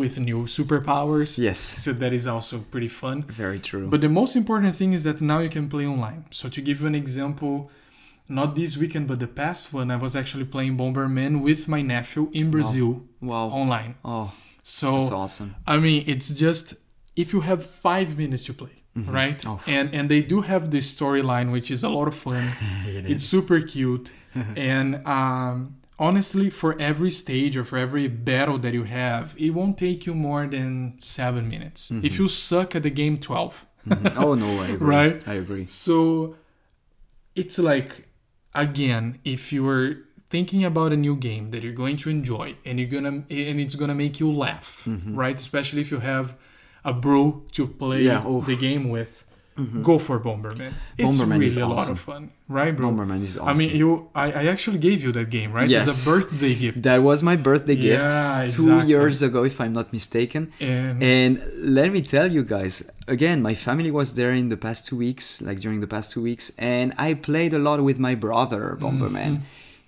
with new superpowers. Yes. So that is also pretty fun. Very true. But the most important thing is that now you can play online. So to give you an example, not this weekend, but the past one, I was actually playing Bomberman with my nephew in Brazil wow. online. Oh, So that's awesome. I mean, it's just if you have five minutes to play, right? Oh. And and they do have this storyline, which is a lot of fun. it's super cute, and um, honestly, for every stage or for every battle that you have, it won't take you more than seven minutes. If you suck at the game, twelve. Mhm. Oh no, I agree. Right? I agree. So it's like again, if you're thinking about a new game that you're going to enjoy and you're gonna and it's gonna make you laugh, right? Especially if you have a bro to play Mm-hmm. Yeah. Mm-hmm. the game with. Go for Bomberman. It's Bomberman really is a lot of fun, right, bro? Bomberman is awesome. I mean, you. I, I actually gave you that game, right? As Yes. a birthday gift. That was my birthday gift Yeah, two years ago, if I'm not mistaken. And, And let me tell you guys, again, my family was there in the past two weeks, like during the past two weeks, and I played a lot with my brother, Bomberman.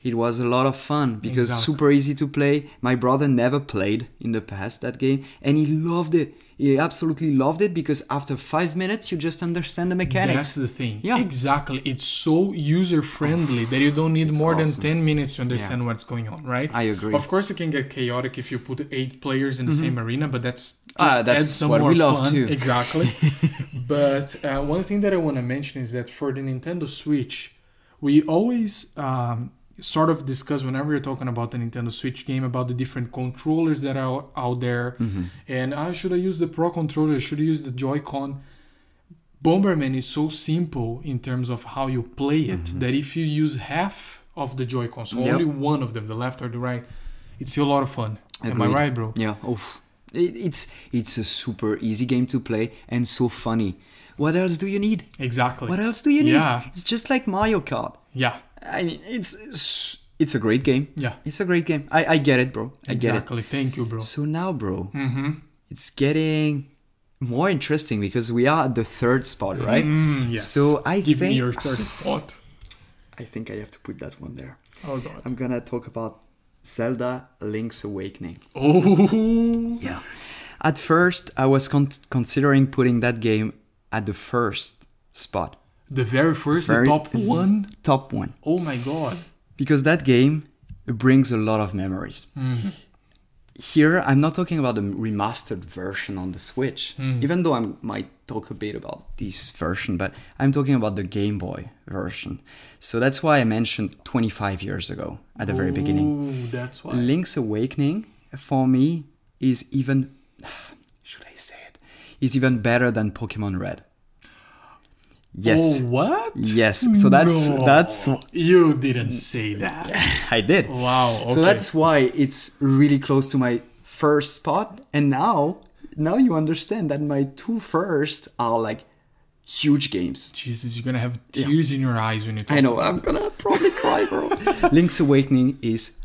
It was a lot of fun because Exactly. super easy to play. My brother never played in the past that game, and he loved it. He absolutely loved it because after five minutes, you just understand the mechanics. That's the thing. Yeah. Exactly. It's so user friendly that you don't need It's more awesome. than 10 minutes to understand what's going on, right? I agree. Of course, it can get chaotic if you put eight players in the same arena, but that's just Ah, that's what more we love fun. too. Exactly. but uh, one thing that I want to mention is that for the Nintendo Switch, we always um, sort of discuss whenever you're talking about the Nintendo Switch game about the different controllers that are out there, Mm-hmm. and uh, should I use the Pro controller? Should I use the Joy-Con? Bomberman is so simple in terms of how you play it that if you use half of the Joy-Con, so Mm-hmm. Yep. only one of them, the left or the right, it's still a lot of fun. Am I right, bro? Yeah. Oof. It, it's it's a super easy game to play and so funny. What else do you need? Exactly. What else do you need? Yeah. It's just like Mario Kart. Yeah. I mean, it's it's- a great game. Yeah. It's a great game. I, I get it, bro. I get Exactly. Thank you, bro. So now, bro, Mm-hmm. it's getting more interesting because we are at the third spot, right? Mm, yes. So I give think me your third spot. I think I have to put that one there. Oh god. I'm gonna talk about Zelda Link's Awakening. Oh, Yeah. At first, I was con- considering putting that game at the first spot, the very first, Very- the top one. top one, Oh my god. because that game brings a lot of memories. Hmm. Here, I'm not talking about the remastered version on the Switch, hmm. even though I might talk a bit about this version, but I'm talking about the Game Boy version. So that's why I mentioned 25 years ago at the very beginning. That's why. Link's Awakening for me is even should I say it? Is even better than Pokemon Red. Yes. Oh, what? Yes. So that's No. that's You didn't say that. I did. Wow. Okay. So that's why it's really close to my first spot and now now you understand that my two first are like huge games. Jesus, you're gonna have tears in your eyes when you talk. I know, I'm gonna probably cry, bro. Link's Awakening is,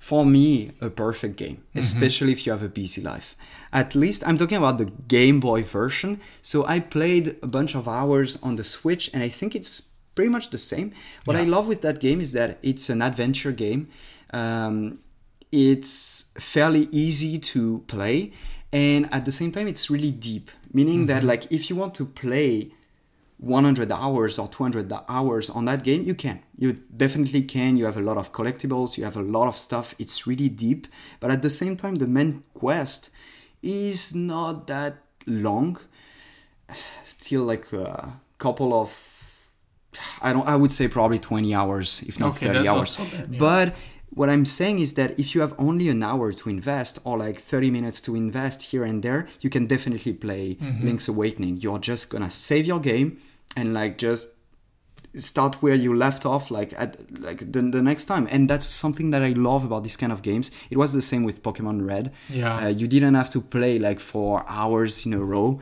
for me, a perfect game, especially if you have a busy life. At least I'm talking about the Game Boy version. So I played a bunch of hours on the Switch, and I think it's pretty much the same. What I love with that game is that it's an adventure game. Um, it's fairly easy to play, and at the same time, it's really deep. Meaning that, like, if you want to play 100 hours or 200 hours on that game you can. You definitely can. You have a lot of collectibles. You have a lot of stuff. It's really deep. But at the same time the main quest is not that long. Still like a couple of i don't i would say probably 20 hours if not Okay, 30 that's not hours. so bad, yeah. but what i'm saying is that if you have only an hour to invest or like 30 minutes to invest here and there you can definitely play Mm-hmm. link's awakening. You're just gonna save your game and like just start where you left off like at like the, the next time. And that's something that i love about this kind of games. It was the same with pokemon red. Yeah. uh, you didn't have to play like for hours in a row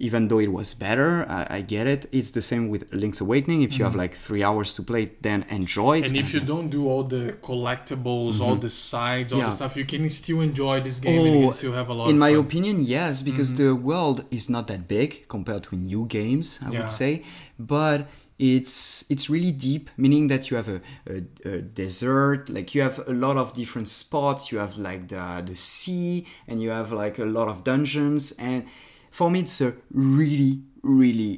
even though it was better I, I get it it's the same with link's awakening if you have like three hours to play it, then enjoy it Mm-hmm. And if you don't do all the collectibles, all the sides, all Mm-hmm. Yeah. the stuff, you can still enjoy this game and you can still have a lot Oh, in my fun. opinion yes because the world is not that big compared to new games i Yeah. would say but it's it's really deep meaning that you have a, a, a desert like you have a lot of different spots you have like the the sea and you have like a lot of dungeons and for me it's a really really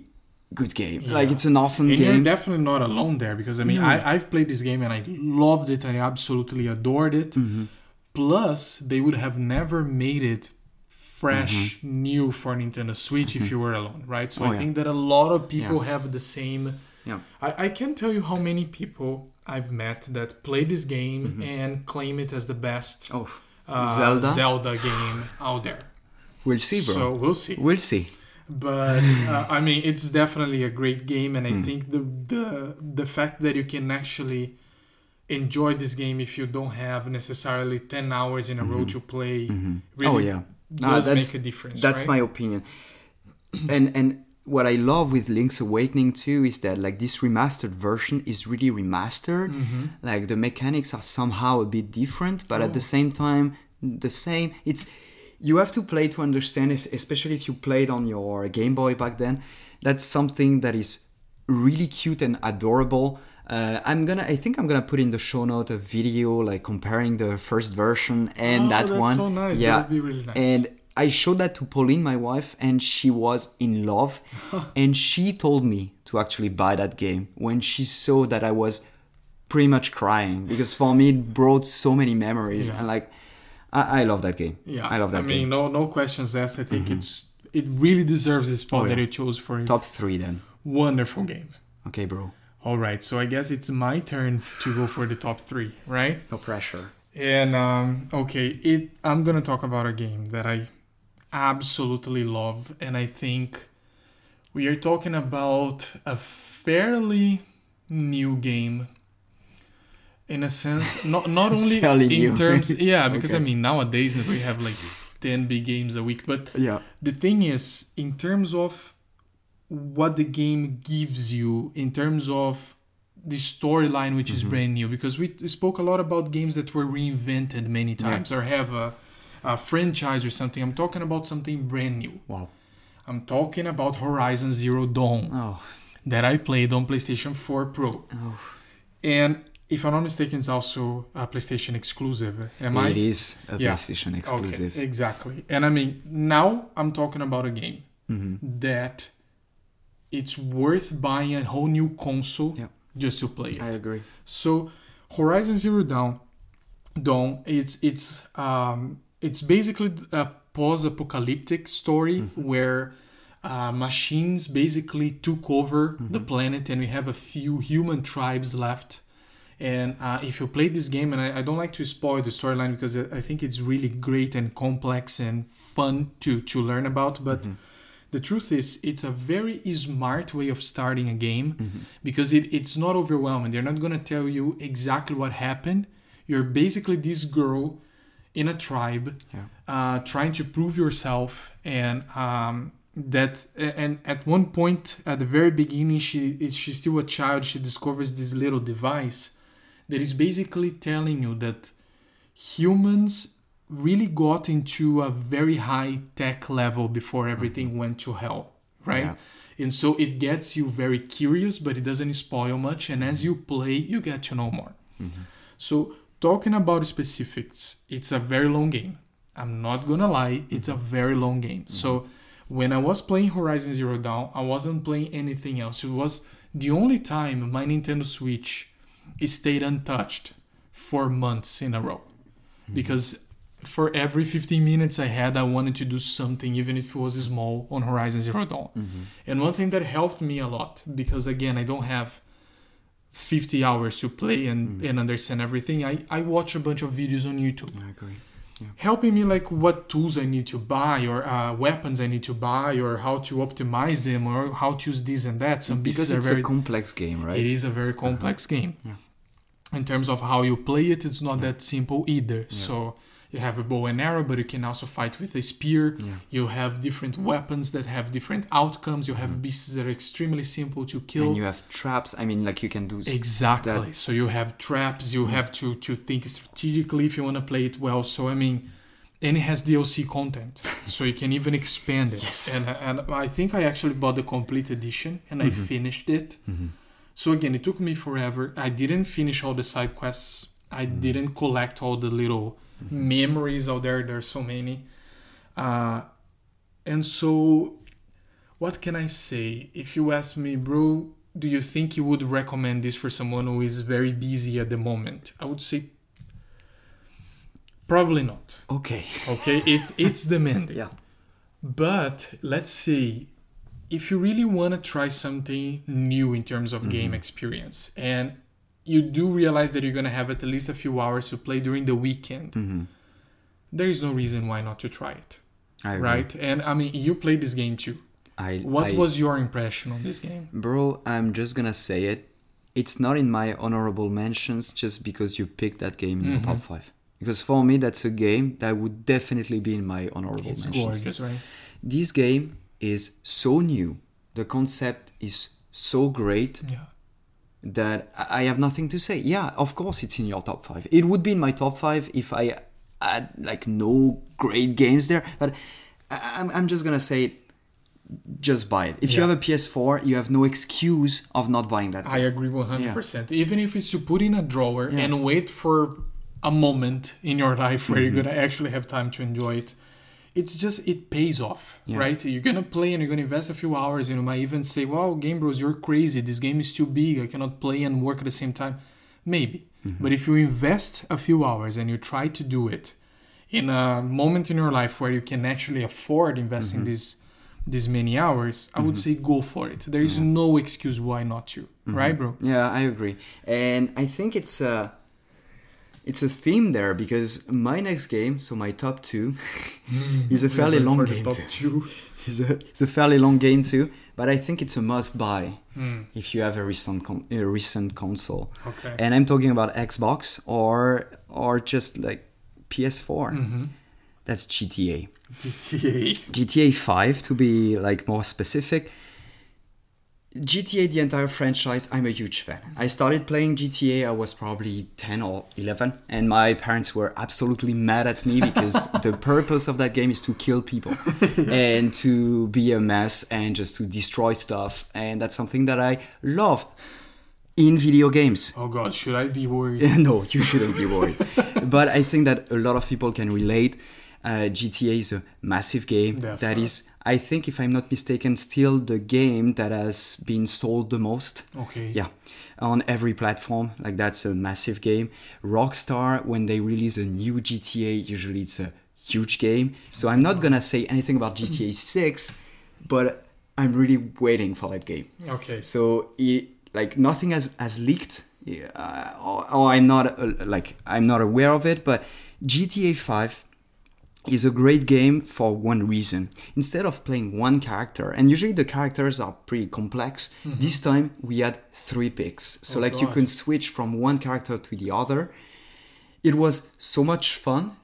good game like it's an awesome And you're game definitely not alone there because I mean I, I've played this game and I loved it and I absolutely adored it. Mm-hmm. Plus, they would have never made it fresh, Mm-hmm. new for Nintendo Switch if you were alone, right? So Oh, I yeah. think that a lot of people have the same. yeah I, I can't tell you how many people I've met that play this game and claim it as the best Mm-hmm. oh uh, Zelda? Zelda game out there. We'll see bro So we'll see we'll see but uh, I mean, it's definitely a great game, and I Hmm. think the the the fact that you can actually enjoy this game if you don't have necessarily ten hours in a row to play really oh yeah does that's- make a difference. That's right? my opinion. and and what I love with Link's Awakening too is that like this remastered version is really remastered. Mm-hmm. Like the mechanics are somehow a bit different, but at the same time the same. It's you have to play to understand if especially if you played on your Game Boy back then. That's something that is really cute and adorable. Uh, I'm gonna. I think I'm gonna put in the show note a video like comparing the first version and Oh, that that's one. so nice. That would be really nice. And I showed that to Pauline, my wife, and she was in love. and she told me to actually buy that game when she saw that I was pretty much crying because for me it brought so many memories Yeah. and like I, I love that game. yeah, I love that game. I mean, game. Mm-hmm. no no questions asked. I think it's it really deserves the spot Oh, that you chose for it. Top three then. Wonderful game. Okay, bro. All right, so I guess it's my turn to go for the top three, right? No pressure. And um, okay, it. I'm gonna talk about a game that I absolutely love, and I think we are talking about a fairly new game. In a sense, not not only in terms, yeah, because I mean nowadays we have like ten big games a week, but Yeah. the thing is, in terms of what the game gives you, in terms of the storyline, which Mm-hmm. is brand new, because we spoke a lot about games that were reinvented many times or have a, a franchise or something. I'm talking about something brand new. Wow. I'm talking about Horizon Zero Dawn Oh. that I played on PlayStation 4 Pro. Oh. And if I'm not mistaken, it's also a PlayStation exclusive. Am I? It is a Yeah. PlayStation exclusive. Okay, exactly. And I mean, now I'm talking about a game Mm-hmm. that it's worth buying a whole new console Yeah. just to play it. I agree. So Horizon Zero Dawn, Dawn, it's it's um it's basically a post-apocalyptic story where uh, machines basically took over the planet and we have a few human tribes left. And uh, if you play this game, and I, I don't like to spoil the storyline because I think it's really great and complex and fun to to learn about, but. The truth is, it's a very smart way of starting a game because it, it's not overwhelming. They're not going to tell you exactly what happened. You're basically this girl in a tribe Yeah. uh, trying to prove yourself and um, that and at one point at the very beginning she is she's still a child she discovers this little device that is basically telling you that humans really got into a very high tech level before everything mm-hmm. went to hell right? Yeah. and so it gets you very curious but it doesn't spoil much and as mm-hmm. you play you get to know more. Mm-hmm. So talking about specifics it's a very long game. I'm not gonna lie it's a very long game. So when i was playing horizon zero dawn i wasn't playing anything else. It was the only time my nintendo switch stayed untouched for months in a row mm-hmm. because for every 15 minutes I had, I wanted to do something, even if it was small, on Horizon Zero Dawn. Mm-hmm. And one thing that helped me a lot, because again, I don't have 50 hours to play and, mm-hmm. and understand everything, I, I watch a bunch of videos on YouTube I agree. helping me like what tools I need to buy or uh, weapons I need to buy or how to optimize them or how to use this and that. Some Because it's very a complex game, right? it is a very uh-huh. complex game. Yeah. In terms of how you play it, it's not that simple either. So you have a bow and arrow, but you can also fight with a spear. Yeah. You have different weapons that have different outcomes. You have beasts that are extremely simple to kill. Mm-hmm. And you have traps. I mean, like you can do. Exactly. That's- So you have traps. You have to to think strategically if you want to play it well. So I mean, and it has DLC content, so you can even expand it. Yes. And and I think I actually bought the complete edition and I finished it. Mhm. So again, it took me forever. I didn't finish all the side quests. I didn't collect all the little memories out there. There's so many. Uh, and so, what can I say? If you ask me, bro, do you think you would recommend this for someone who is very busy at the moment? I would say probably not. Okay. Okay, it's it's demanding. Yeah. But let's say if you really want to try something new in terms of game experience and you do realize that you're going to have at least a few hours to play during the weekend, hmm there is no reason why not to try it. Right? And I mean, you played this game too. I. What I- was your impression on this game? Bro, I'm just gonna say it. It's not in my honorable mentions just because you picked that game in the top five. Because for me, that's a game that would definitely be in my honorable It's mentions. gorgeous, right? This game is so new. The concept is so great Yeah. that I I have nothing to say. Yeah, of course it's in your top five. It would be in my top five if I had like no great games there. But I- I'm, I'm just gonna say. Just buy it. If you have a PS4, you have no excuse of not buying that. I game. agree 100%. Even if it's to put in a drawer and wait for a moment in your life where Mm-hmm. you're going to actually have time to enjoy it, it's just, it pays off, Yeah. right? You're going to play and you're going to invest a few hours You know, might even say, wow, Game Bros, you're crazy. This game is too big. I cannot play and work at the same time. Maybe. Mm-hmm. But if you invest a few hours and you try to do it in a moment in your life where you can actually afford investing Mm-hmm. these these many hours, I would say go for it. There is no excuse why not to, Mm-hmm. right, bro? Yeah, I agree, and I think it's a it's a theme there because my next game, so my top two, is a fairly long game top too. two. It's a it's a fairly long game too, but I think it's a must buy Hmm, if you have a recent con- a recent console. okay. And I'm talking about Xbox or or just like PS4. Mm-hmm. That's GTA. GTA. GTA 5 to be like more specific. GTA the entire franchise I'm a huge fan. I started playing GTA I was probably 10 or 11 and my parents were absolutely mad at me because the purpose of that game is to kill people and to be a mess and just to destroy stuff and that's something that I love in video games. Oh God, should I be worried? no, you shouldn't be worried. but I think that a lot of people can relate. Uh, GTA is a massive game. That Definitely. is, I think, if I'm not mistaken, still the game that has been sold the most. Okay. Yeah, on every platform. Like that's a massive game. Rockstar, when they release a new GTA, usually it's a huge game. So I'm not gonna say anything about GTA 6, but I'm really waiting for that game. Okay. So it, like nothing has has leaked, uh, or, or I'm not uh, like I'm not aware of it. But GTA 5 is a great game for one reason. Instead of playing one character, and usually the characters are pretty complex, this time we had three picks. So Oh, like you can switch from one character to the other. It was so much fun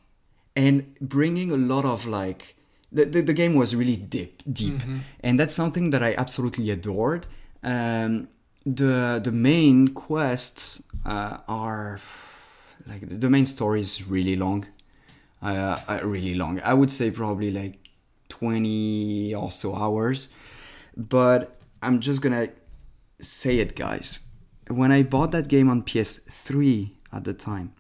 and bringing a lot of like the, the, the game was really deep deep and that's something that i absolutely adored um, the the main quests uh, are like the main story is really long uh, really long i would say probably like 20 or so hours but i'm just gonna say it guys when i bought that game on ps3 at the time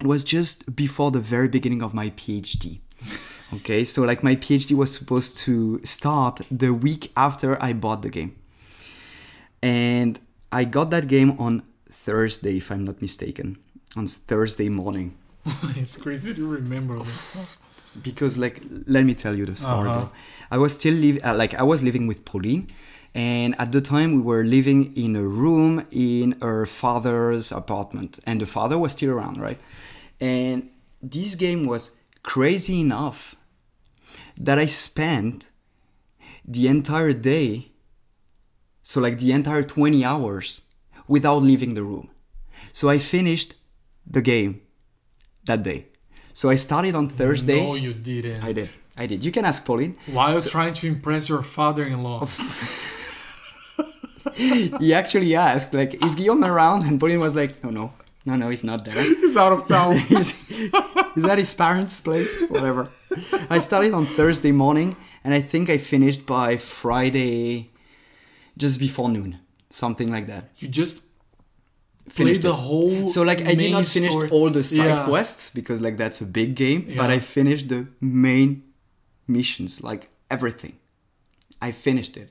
it was just before the very beginning of my PhD. Okay, so like my PhD was supposed to start the week after I bought the game. And I got that game on Thursday, if I'm not mistaken, on Thursday morning. it's crazy to remember this stuff. Because like, let me tell you the story. Uh-huh. I was still live uh, like I was living with Pauline, and at the time we were living in a room in her father's apartment, and the father was still around, right? And this game was crazy enough that I spent the entire day, so like the entire 20 hours, without leaving the room. So I finished the game that day. So I started on Thursday. No, you didn't. I did. I did. You can ask Pauline. While trying to impress your father-in-law. He actually asked, like, is Guillaume around? And Pauline was like, no, no, no, no, he's not there. He's out of town. he's, he's at his parents' place, whatever. I started on Thursday morning, and I think I finished by Friday, just before noon, something like that. you just Finished the it. whole. So like I did not finish story. all the side Yeah. quests because like that's a big game, but I finished the main missions, like everything. I finished it.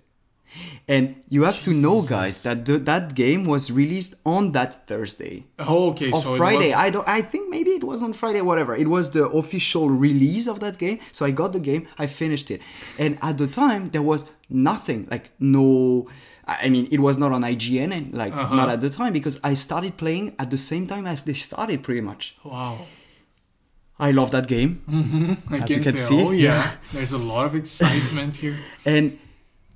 And you have to know, guys, that the, that game was released on that Thursday Oh, okay. or so Friday. was- I don't. I think maybe it was on Friday. Whatever. It was the official release of that game. So I got the game. I finished it. And at the time, there was nothing. Like no. I mean, it was not on IGN and like Uh-huh. not at the time because I started playing at the same time as they started. Pretty much. Wow. I love that game. I As you can can tell. see, Oh, yeah. There's a lot of excitement here. And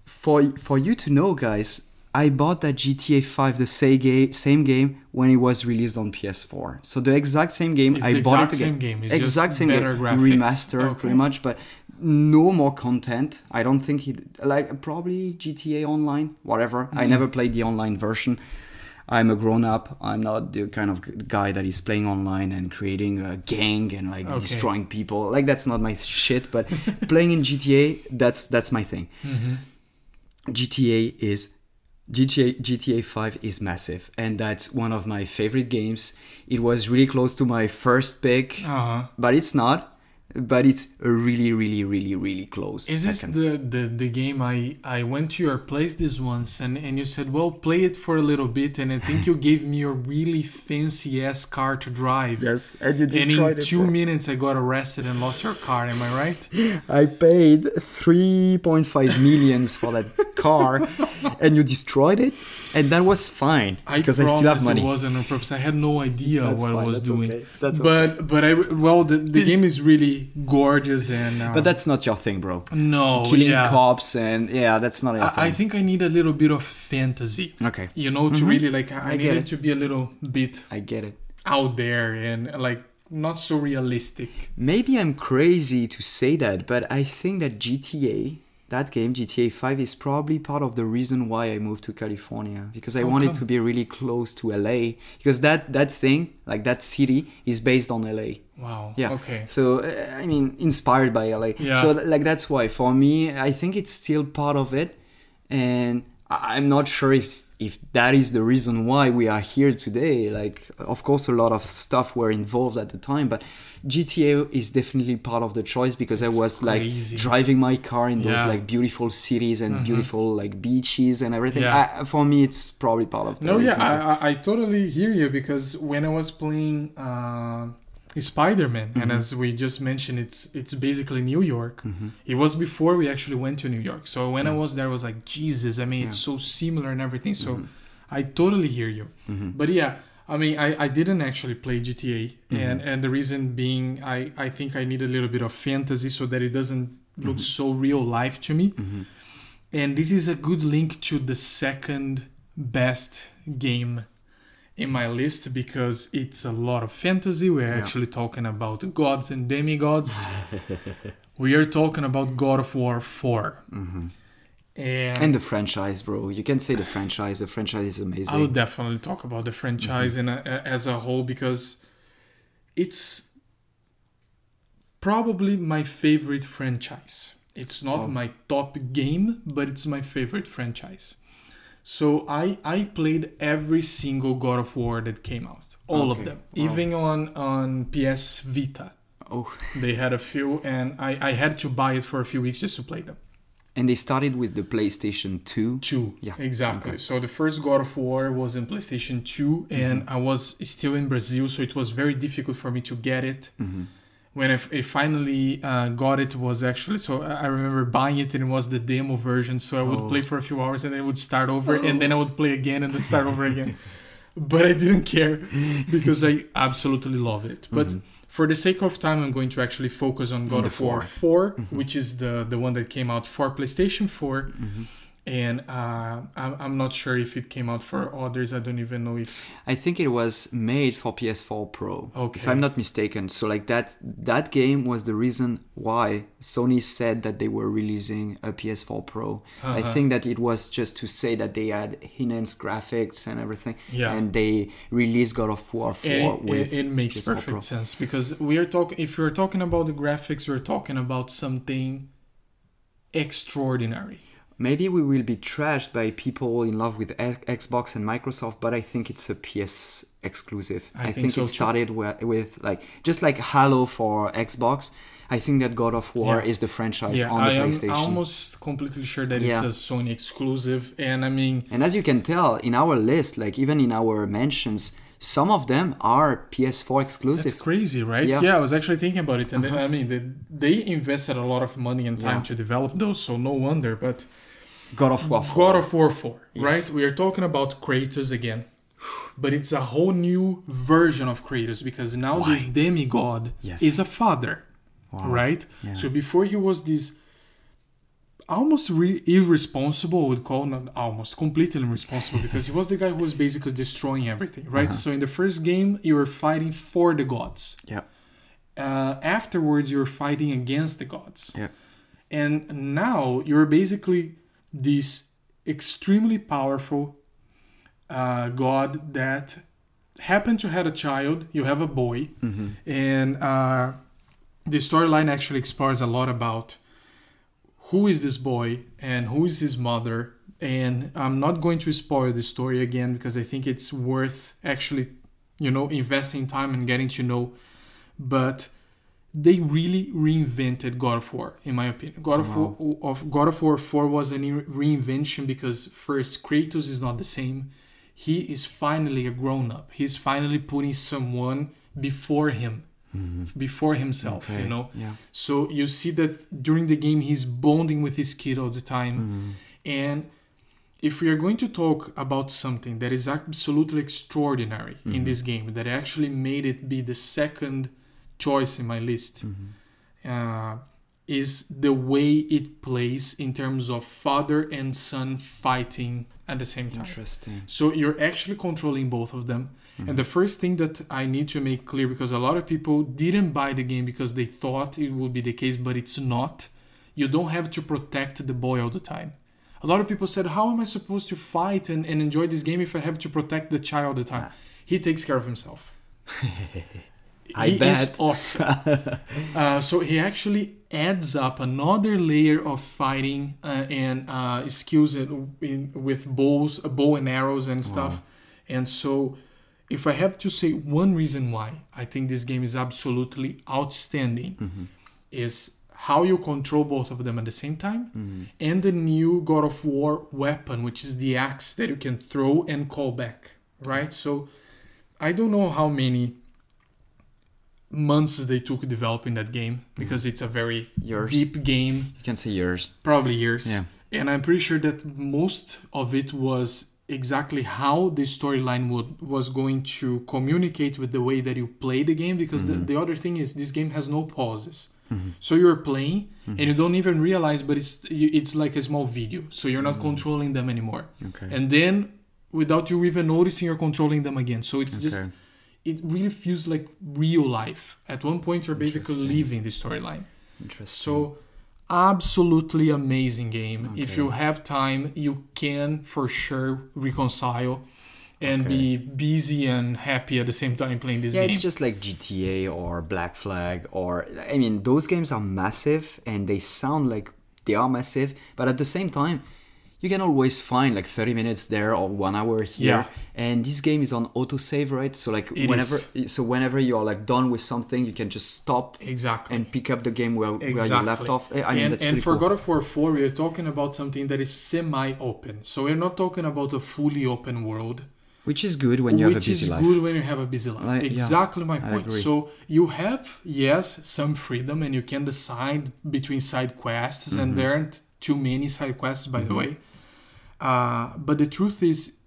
for for you to know, guys, I bought that GTA 5, the same game, same game when it was released on PS4. So the exact same game. It's I bought it again. same game, it's exact just same better game, graphics. remastered Okay. pretty much, but no more content. I don't think it like probably GTA Online, whatever. Mm-hmm. I never played the online version. I'm a grown up. I'm not the kind of guy that is playing online and creating a gang and like Okay. destroying people. Like that's not my shit. But playing in GTA, that's that's my thing. Mm-hmm. GTA is GTA GTA 5 is massive and that's one of my favorite games. It was really close to my first pick, Uh-huh. but it's not. But it's a really really really really close Is this the, the, the game I, I went to your place this once and, and you said, well, play it for a little bit and I think you gave me a really fancy ass car to drive. yes, and you And in two minutes I got arrested and lost your car, am I right? I paid 3.5 millions for that car and you destroyed it and that was fine because I, still have money. It wasn't on purpose. I had no idea That's what I fine, was that's doing. okay, that's but but I well the, the game is really gorgeous and uh, But that's not your thing, bro. no Killing yeah. cops and yeah, that's not your I, thing. I think I need a little bit of fantasy. okay, You know, to really like I, Mm-hmm. I need it it. to be a little bit I get it. out there and like not so realistic. Maybe I'm crazy to say that, but I think that GTA, that game, GTA 5, is probably part of the reason why I moved to California because I How wanted to be really close to LA because that that thing, like that city, is based on LA. Wow. Yeah. Okay. So uh, I mean, inspired by LA. Yeah. So like that's why for me, I think it's still part of it, and I'm not sure if if that is the reason why we are here today, like of course a lot of stuff were involved at the time, but GTA is definitely part of the choice because I was crazy. like driving my car in those Yeah. Mm-hmm. like beautiful cities and beautiful like beaches and everything. Yeah. I, for me, it's probably part of the No, yeah, reason too. I, I, I totally hear you because when I was playing uh, Spider-Man, and Mm-hmm. as we just mentioned, it's it's basically New York. It was before we actually went to New York. So when I was there, I was like, Jesus, I mean, it's so similar and everything. So Mm-hmm. I totally hear you. But yeah, I mean, I, I didn't actually play GTA, Mm-hmm. and and the reason being, I I think I need a little bit of fantasy so that it doesn't Mm-hmm. look so real life to me. And this is a good link to the second best game in my list because it's a lot of fantasy. We're actually talking about gods and demigods. we are talking about God of War 4. Mm-hmm. And, and the franchise, bro. You can say the franchise. The franchise is amazing. I'll definitely talk about the franchise mm-hmm. in a, a- as a whole because it's probably my favorite franchise. It's not oh. my top game, but it's my favorite franchise. So I I played every single God of War that came out, all of them, Wow. even on on PS Vita. oh, They had a few, and I I had to buy it for a few weeks just to play them. and they started with the PlayStation 2. Two. Yeah, Exactly. So the first God of War was in PlayStation 2, and mm-hmm. I was still in Brazil, so it was very difficult for me to get it. Mm-hmm. When I finally uh, got it, was actually so I I remember buying it and it was the demo version. So I would Oh. play for a few hours and then it would start over, and oh. then I would play again and then start over again. But I didn't care because I absolutely love it. But mm-hmm. for the sake of time, I'm going to actually focus on God of War four. 4, mm-hmm. which is the the one that came out for PlayStation 4 mm-hmm. And uh, I'm, I'm not sure if it came out for others. I don't even know if. I think it was made for PS4 Pro. Okay. If I'm not mistaken. So like that that game was the reason why Sony said that they were releasing a PS4 Pro. I Uh-huh. think that it was just to say that they had enhanced graphics and everything. Yeah. And they released God of War 4 it, with it, it makes PS4 perfect Pro. sense because we are talking. If we're talking about the graphics, we're talking about something extraordinary. Maybe we will be trashed by people in love with X- Xbox and Microsoft, but I think it's a PS exclusive. I I, think think, so it started with, with like just like Halo for Xbox. I think that God of War Yeah. is the franchise Yeah, on the PlayStation I am PlayStation. almost completely sure that it's a Sony exclusive, and I mean, And as you can tell in our list, like even in our mentions, some of them are PS4 That's exclusive. crazy, right? Yeah. Uh-huh. Yeah, I was actually thinking about it, and then, I mean, they, they invested a lot of money and time Yeah. to develop those, so no wonder. But God of War 4. God of War 4, Yes. right? We are talking about Kratos again. But it's a whole new version of Kratos because now this demigod Yes. is a father, right? Yeah. So before he was this almost re- irresponsible, I would call not almost completely irresponsible because he was the guy who was basically destroying everything, right? Uh-huh. So in the first game, you were fighting for the gods. yeah. Uh, afterwards, you're fighting against the gods. Yeah. And now you're basically this extremely powerful uh, god that happened to have a child. You have a boy, and uh, the storyline actually explores a lot about who is this boy and who is his mother. And I'm not going to spoil the story again because I think it's worth actually, you know, investing time and getting to know. But they really reinvented God of War, in my opinion. God of War of God of War 4 was a reinvention because first Kratos is not the same. He is finally a grown up. He's finally putting someone before him, mm-hmm. before himself. You know. yeah. So you see that during the game he's bonding with his kid all the time, mm-hmm. and if we are going to talk about something that is absolutely extraordinary in mm-hmm. this game that actually made it be the second choice in my list mm-hmm. uh, is the way it plays in terms of father and son fighting at the same time Interesting. so you're actually controlling both of them. And mm-hmm. the first thing that I need to make clear because a lot of people didn't buy the game because they thought it would be the case, but it's not. You don't have to protect the boy all the time. A lot of people said, How am I supposed to fight and, and enjoy this game if I have to protect the child all the time? Ah. He takes care of himself. I he bet. is awesome. uh, so he actually adds up another layer of fighting uh, and uh, skills in, in, with bows, bow and arrows and stuff. And so, if I have to say one reason why I think this game is absolutely outstanding, is how you control both of them at the same time, and the new God of War weapon, which is the axe that you can throw and call back. Right. So, I don't know how many months they took developing that game mm-hmm. because it's a very Years. deep game, You can say years. probably years. Yeah. And I'm pretty sure that most of it was exactly how the storyline would was going to communicate with the way that you play the game because the, mm-hmm. the other thing is this game has no pauses. Mm-hmm. So you're playing and you don't even realize but it's it's like a small video. So you're not mm. controlling them anymore. Okay. And then without you even noticing you're controlling them again. So it's just Okay. It really feels like real life. At one point, you're basically living the storyline. Interesting. So, absolutely amazing game. If you have time, you can for sure reconcile and be busy and happy at the same time playing this yeah, game. it's just like GTA or Black Flag, or I mean, those games are massive and they sound like they are massive, but at the same time, you can always find like 30 minutes there or one hour here. Yeah. And this game is on autosave, right? So like It whenever, is. so whenever you're like done with something, you can just stop exactly. and pick up the game where, where you left off. I mean, and that's and for cool. God of War 4, we are talking about something that is semi-open. So we're not talking about a fully open world. Which is good when you have a busy life. which is good when you have a busy life. I- yeah, exactly my point. So you have yes some freedom and you can decide between side quests, Mm-hmm. and there aren't too many side quests by the way. Uh, but the truth is,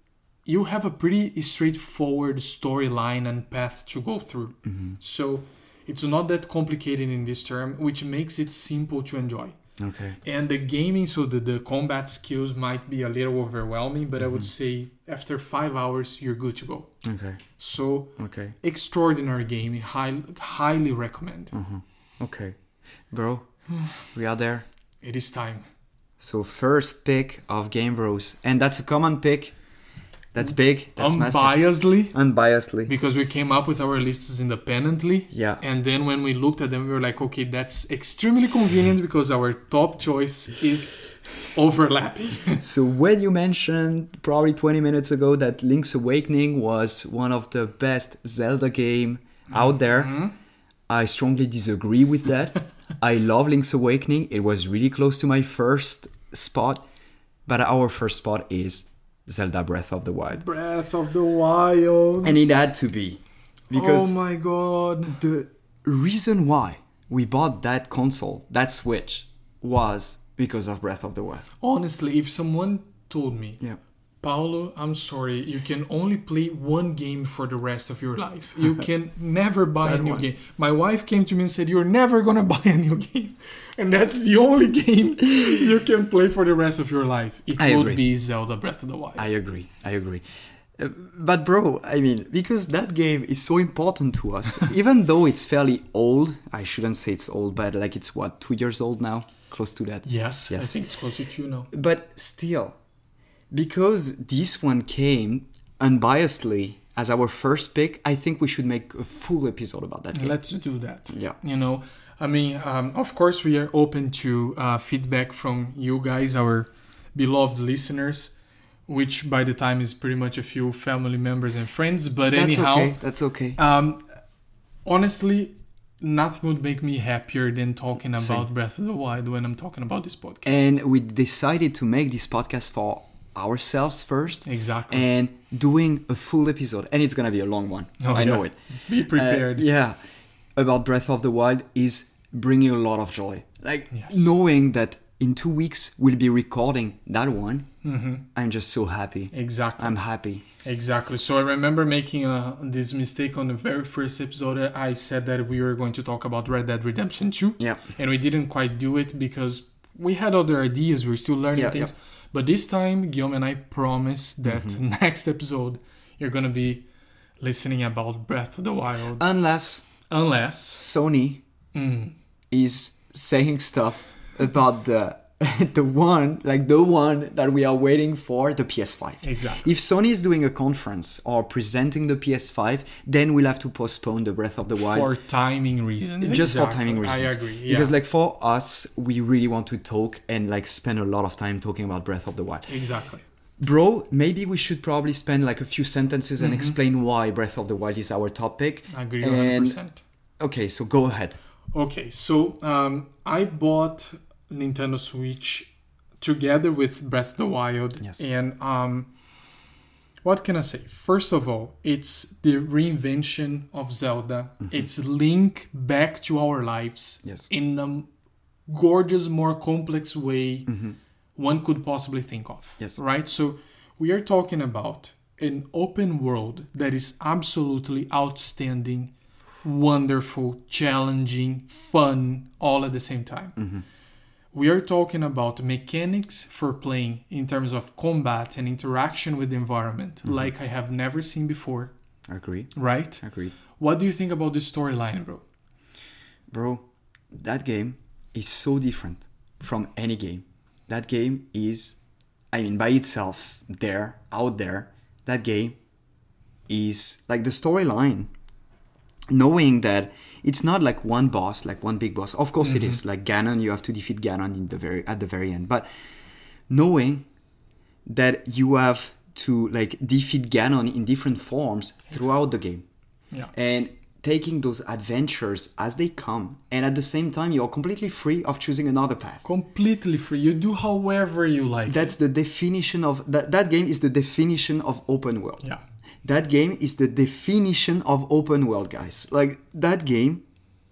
you have a pretty straightforward storyline and path to go through. Mm-hmm. So it's not that complicated in this term, which makes it simple to enjoy. Okay. And the gaming, so the, the combat skills might be a little overwhelming, but I would Mm-hmm. say after five hours, you're good to go. Okay. So Okay. extraordinary game, high, highly recommend. Okay. Bro, we are there. It is time. So first pick of Game Bros, and that's a common pick. That's big. That's massive. Unbiasedly, Unbiasedly. because we came up with our lists independently. Yeah. And then when we looked at them, we were like, okay, that's extremely convenient because our top choice is overlapping. So when you mentioned probably 20 minutes ago that Link's Awakening was one of the best Zelda game out there, mm-hmm. I strongly disagree with that. I love Link's Awakening. It was really close to my first spot, but our first spot is Zelda Breath of the Wild. Breath of the Wild. And it had to be because oh my god. the reason why we bought that console, that Switch, was because of Breath of the Wild. Honestly, if someone told me, Yeah. Paulo, I'm sorry, you can only play one game for the rest of your life. You can never buy a new one. game. My wife came to me and said, You're never gonna buy a new game. And that's the only game you can play for the rest of your life. It I would agree. be Zelda Breath of the Wild. I agree. I agree. Uh, But bro, I mean, because that game is so important to us, even though it's fairly old. I shouldn't say it's old, but like it's what two years old now, close to that. yes, yes. I think it's close to you now. But still, because this one came unbiasedly as our first pick, I think we should make a full episode about that game. Let's do that. Yeah. You know, I mean, um, of course, we are open to uh, feedback from you guys, our beloved listeners, which by the time is pretty much a few family members and friends. But That's anyhow, okay. That's okay. um, honestly, nothing would make me happier than talking about Breath of the Wild when I'm talking about this podcast. And we decided to make this podcast for ourselves first exactly. and doing a full episode. And it's gonna be a long one. Oh, I know it. Be prepared. Uh, yeah, about Breath of the Wild is bringing a lot of joy. Like Yes. knowing that in two weeks we'll be recording that one. Mm-hmm. I'm just so happy. Exactly. I'm happy. Exactly. So I remember making uh, this mistake on the very first episode. I said that we were going to talk about Red Dead Redemption 2. Yeah. And we didn't quite do it because we had other ideas. We are still learning Yeah, things. But this time, Guillaume and I promise that Mm-hmm. next episode, you're going to be listening about Breath of the Wild. Unless Unless. Sony Mm, is saying stuff about the the one, like the one that we are waiting for, the PS5. Exactly. If Sony is doing a conference or presenting the PS5, then we'll have to postpone the Breath of the Wild For timing reasons. just for timing reasons. I agree. Yeah. Because like for us, we really want to talk and like spend a lot of time talking about Breath of the Wild. exactly. Bro, maybe we should probably spend like a few sentences Mm-hmm. and explain why Breath of the Wild is our topic. I agree And 100%. okay, so go ahead. Okay, so um, I bought Nintendo Switch together with Breath of the Wild, Yes. and um, what can I say? First of all, it's the reinvention of Zelda. It's Link back to our lives Mm-hmm. Yes. in a gorgeous, more complex way one could possibly think of. Mm-hmm. Yes. Right. So we are talking about an open world that is absolutely outstanding wonderful, challenging, fun, all at the same time. We are talking about mechanics for playing in terms of combat and interaction with the environment, mm-hmm. like I have never seen before, Agree. right? Agree. What do you think about the storyline, bro? Bro, that game is so different from any game. That game is, I mean, by itself, there, out there, that game is like the storyline. Knowing that it's not like one boss, like one big boss. Of course, it is mm-hmm. like Ganon. You have to defeat Ganon in the very at the very end. But knowing that you have to like defeat Ganon in different forms throughout the game Yeah. and taking those adventures as they come and at the same time you're completely free of choosing another path Completely free. You do however you like. that's the definition of that that game is the definition of open world yeah. That game is the definition of open world guys like that game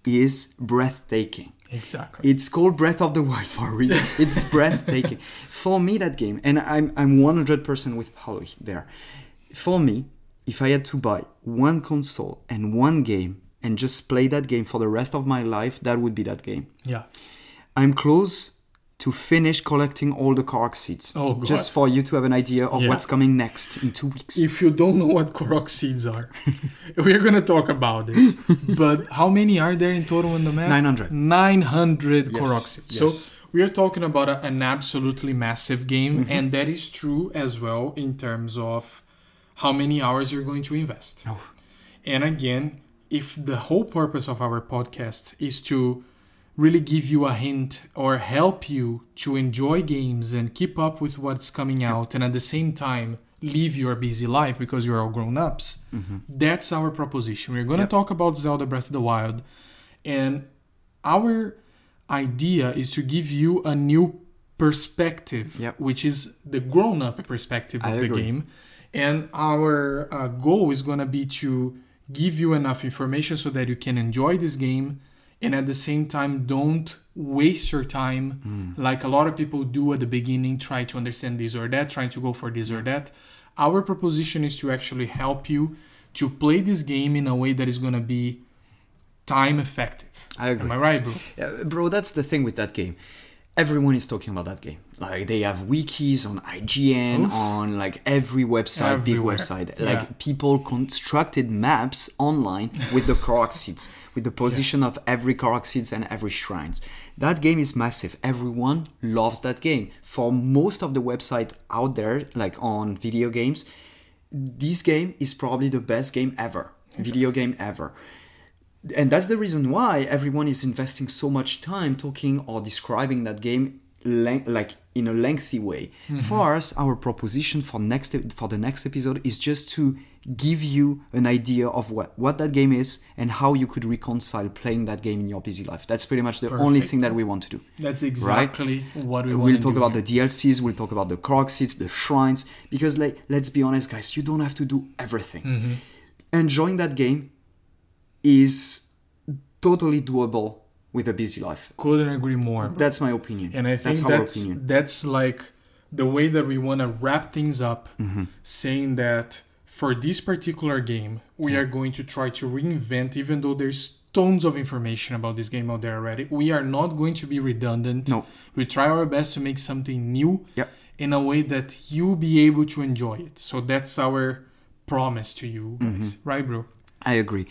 is breathtaking Exactly. it's called Breath of the Wild for a reason. It's breathtaking. For me, that game, and I'm I'm 100% with Paulo there. For me, if I had to buy one console and one game and just play that game for the rest of my life, that would be that game. yeah. I'm close to finish collecting all the Korok seeds. Oh, God. Just for you to have an idea of Yeah. what's coming next in two weeks. If you don't know what Korok seeds are, we're gonna talk about this. but how many are there in total in the map? 900. 900 Yes, Korok seeds. yes. So we are talking about a, an absolutely massive game, Mm-hmm. and that is true as well in terms of how many hours you're going to invest. Oh. And again, if the whole purpose of our podcast is to really give you a hint or help you to enjoy games and keep up with what's coming out and at the same time live your busy life because you're all grown ups, that's our proposition. We're going to Yep. talk about Zelda Breath of the Wild and our idea is to give you a new perspective, Yep. which is the grown up perspective I of the agree. game. And our uh, goal is going to be to give you enough information so that you can enjoy this game and at the same time don't waste your time hmm. like a lot of people do at the beginning try to understand this or that trying to go for this or that our proposition is to actually help you to play this game in a way that is going to be time effective I agree. am i right bro Yeah, bro, that's the thing with that game. Everyone is talking about that game. Like they have wikis on IGN, on like every website, big website. Yeah. Like people constructed maps online with the Korok seeds, with the position of every Korok seeds and every shrines. That game is massive. Everyone loves that game. For most of the website out there, like on video games, this game is probably the best game ever. Video game ever and that's the reason why everyone is investing so much time talking or describing that game like in a lengthy way for us our proposition for next for the next episode is just to give you an idea of what what that game is and how you could reconcile playing that game in your busy life that's pretty much the only thing that we want to do that's exactly what we want to do. we'll talk about here. the DLCs, we'll talk about the seeds, the shrines, because like let's be honest, guys, you don't have to do everything. Mm-hmm. Enjoying that game is totally doable with a busy life. couldn't agree more. That's my opinion. And I think that's that's that's like the way that we want to wrap things up, Mm-hmm. saying that for this particular game, we are going to try to reinvent, even though there's tons of information about this game out there already. We are not going to be redundant. No. We try our best to make something new Yep. in a way that you'll be able to enjoy it. So that's our promise to you guys. Mm-hmm. Right, bro? I agree.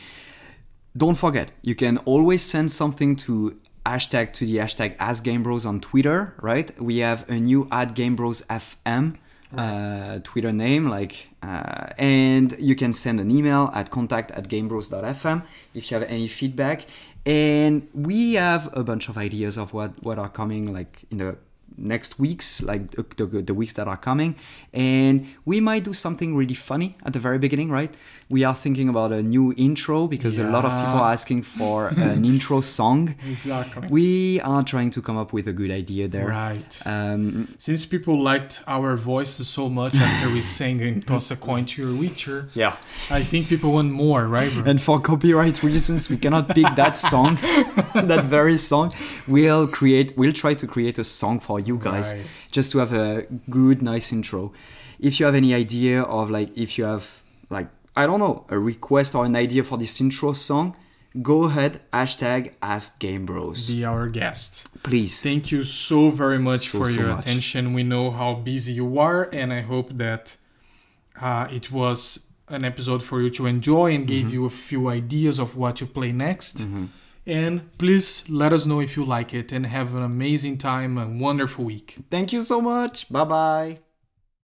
Don't forget, you can always send something to hashtag to the hashtag Ask Game Bros on Twitter, right? We have a new at Game Bros FM uh, Twitter name, like, uh, and you can send an email at contact at gamebros.fm if you have any feedback. And we have a bunch of ideas of what what are coming, like in the next weeks, like the, the, the, weeks that are coming. And we might do something really funny at the very beginning, right? We are thinking about a new intro because yeah. a lot of people are asking for an intro song. Exactly. We are trying to come up with a good idea there. Right. Um, Since people liked our voices so much after we sang and toss a coin to your Witcher, yeah, I think people want more, right? Bro? And for copyright reasons, we cannot pick that song, that very song. We'll create, we'll try to create a song for you guys right. just to have a good nice intro if you have any idea of like if you have i don't know a request or an idea for this intro song go ahead hashtag ask game bros be our guest please thank you so very much so, for so your much. attention we know how busy you are and i hope that uh, it was an episode for you to enjoy and gave mm-hmm. you a few ideas of what to play next mm-hmm. And please let us know if you like it and have an amazing time, and wonderful week. Thank you so much. Bye bye.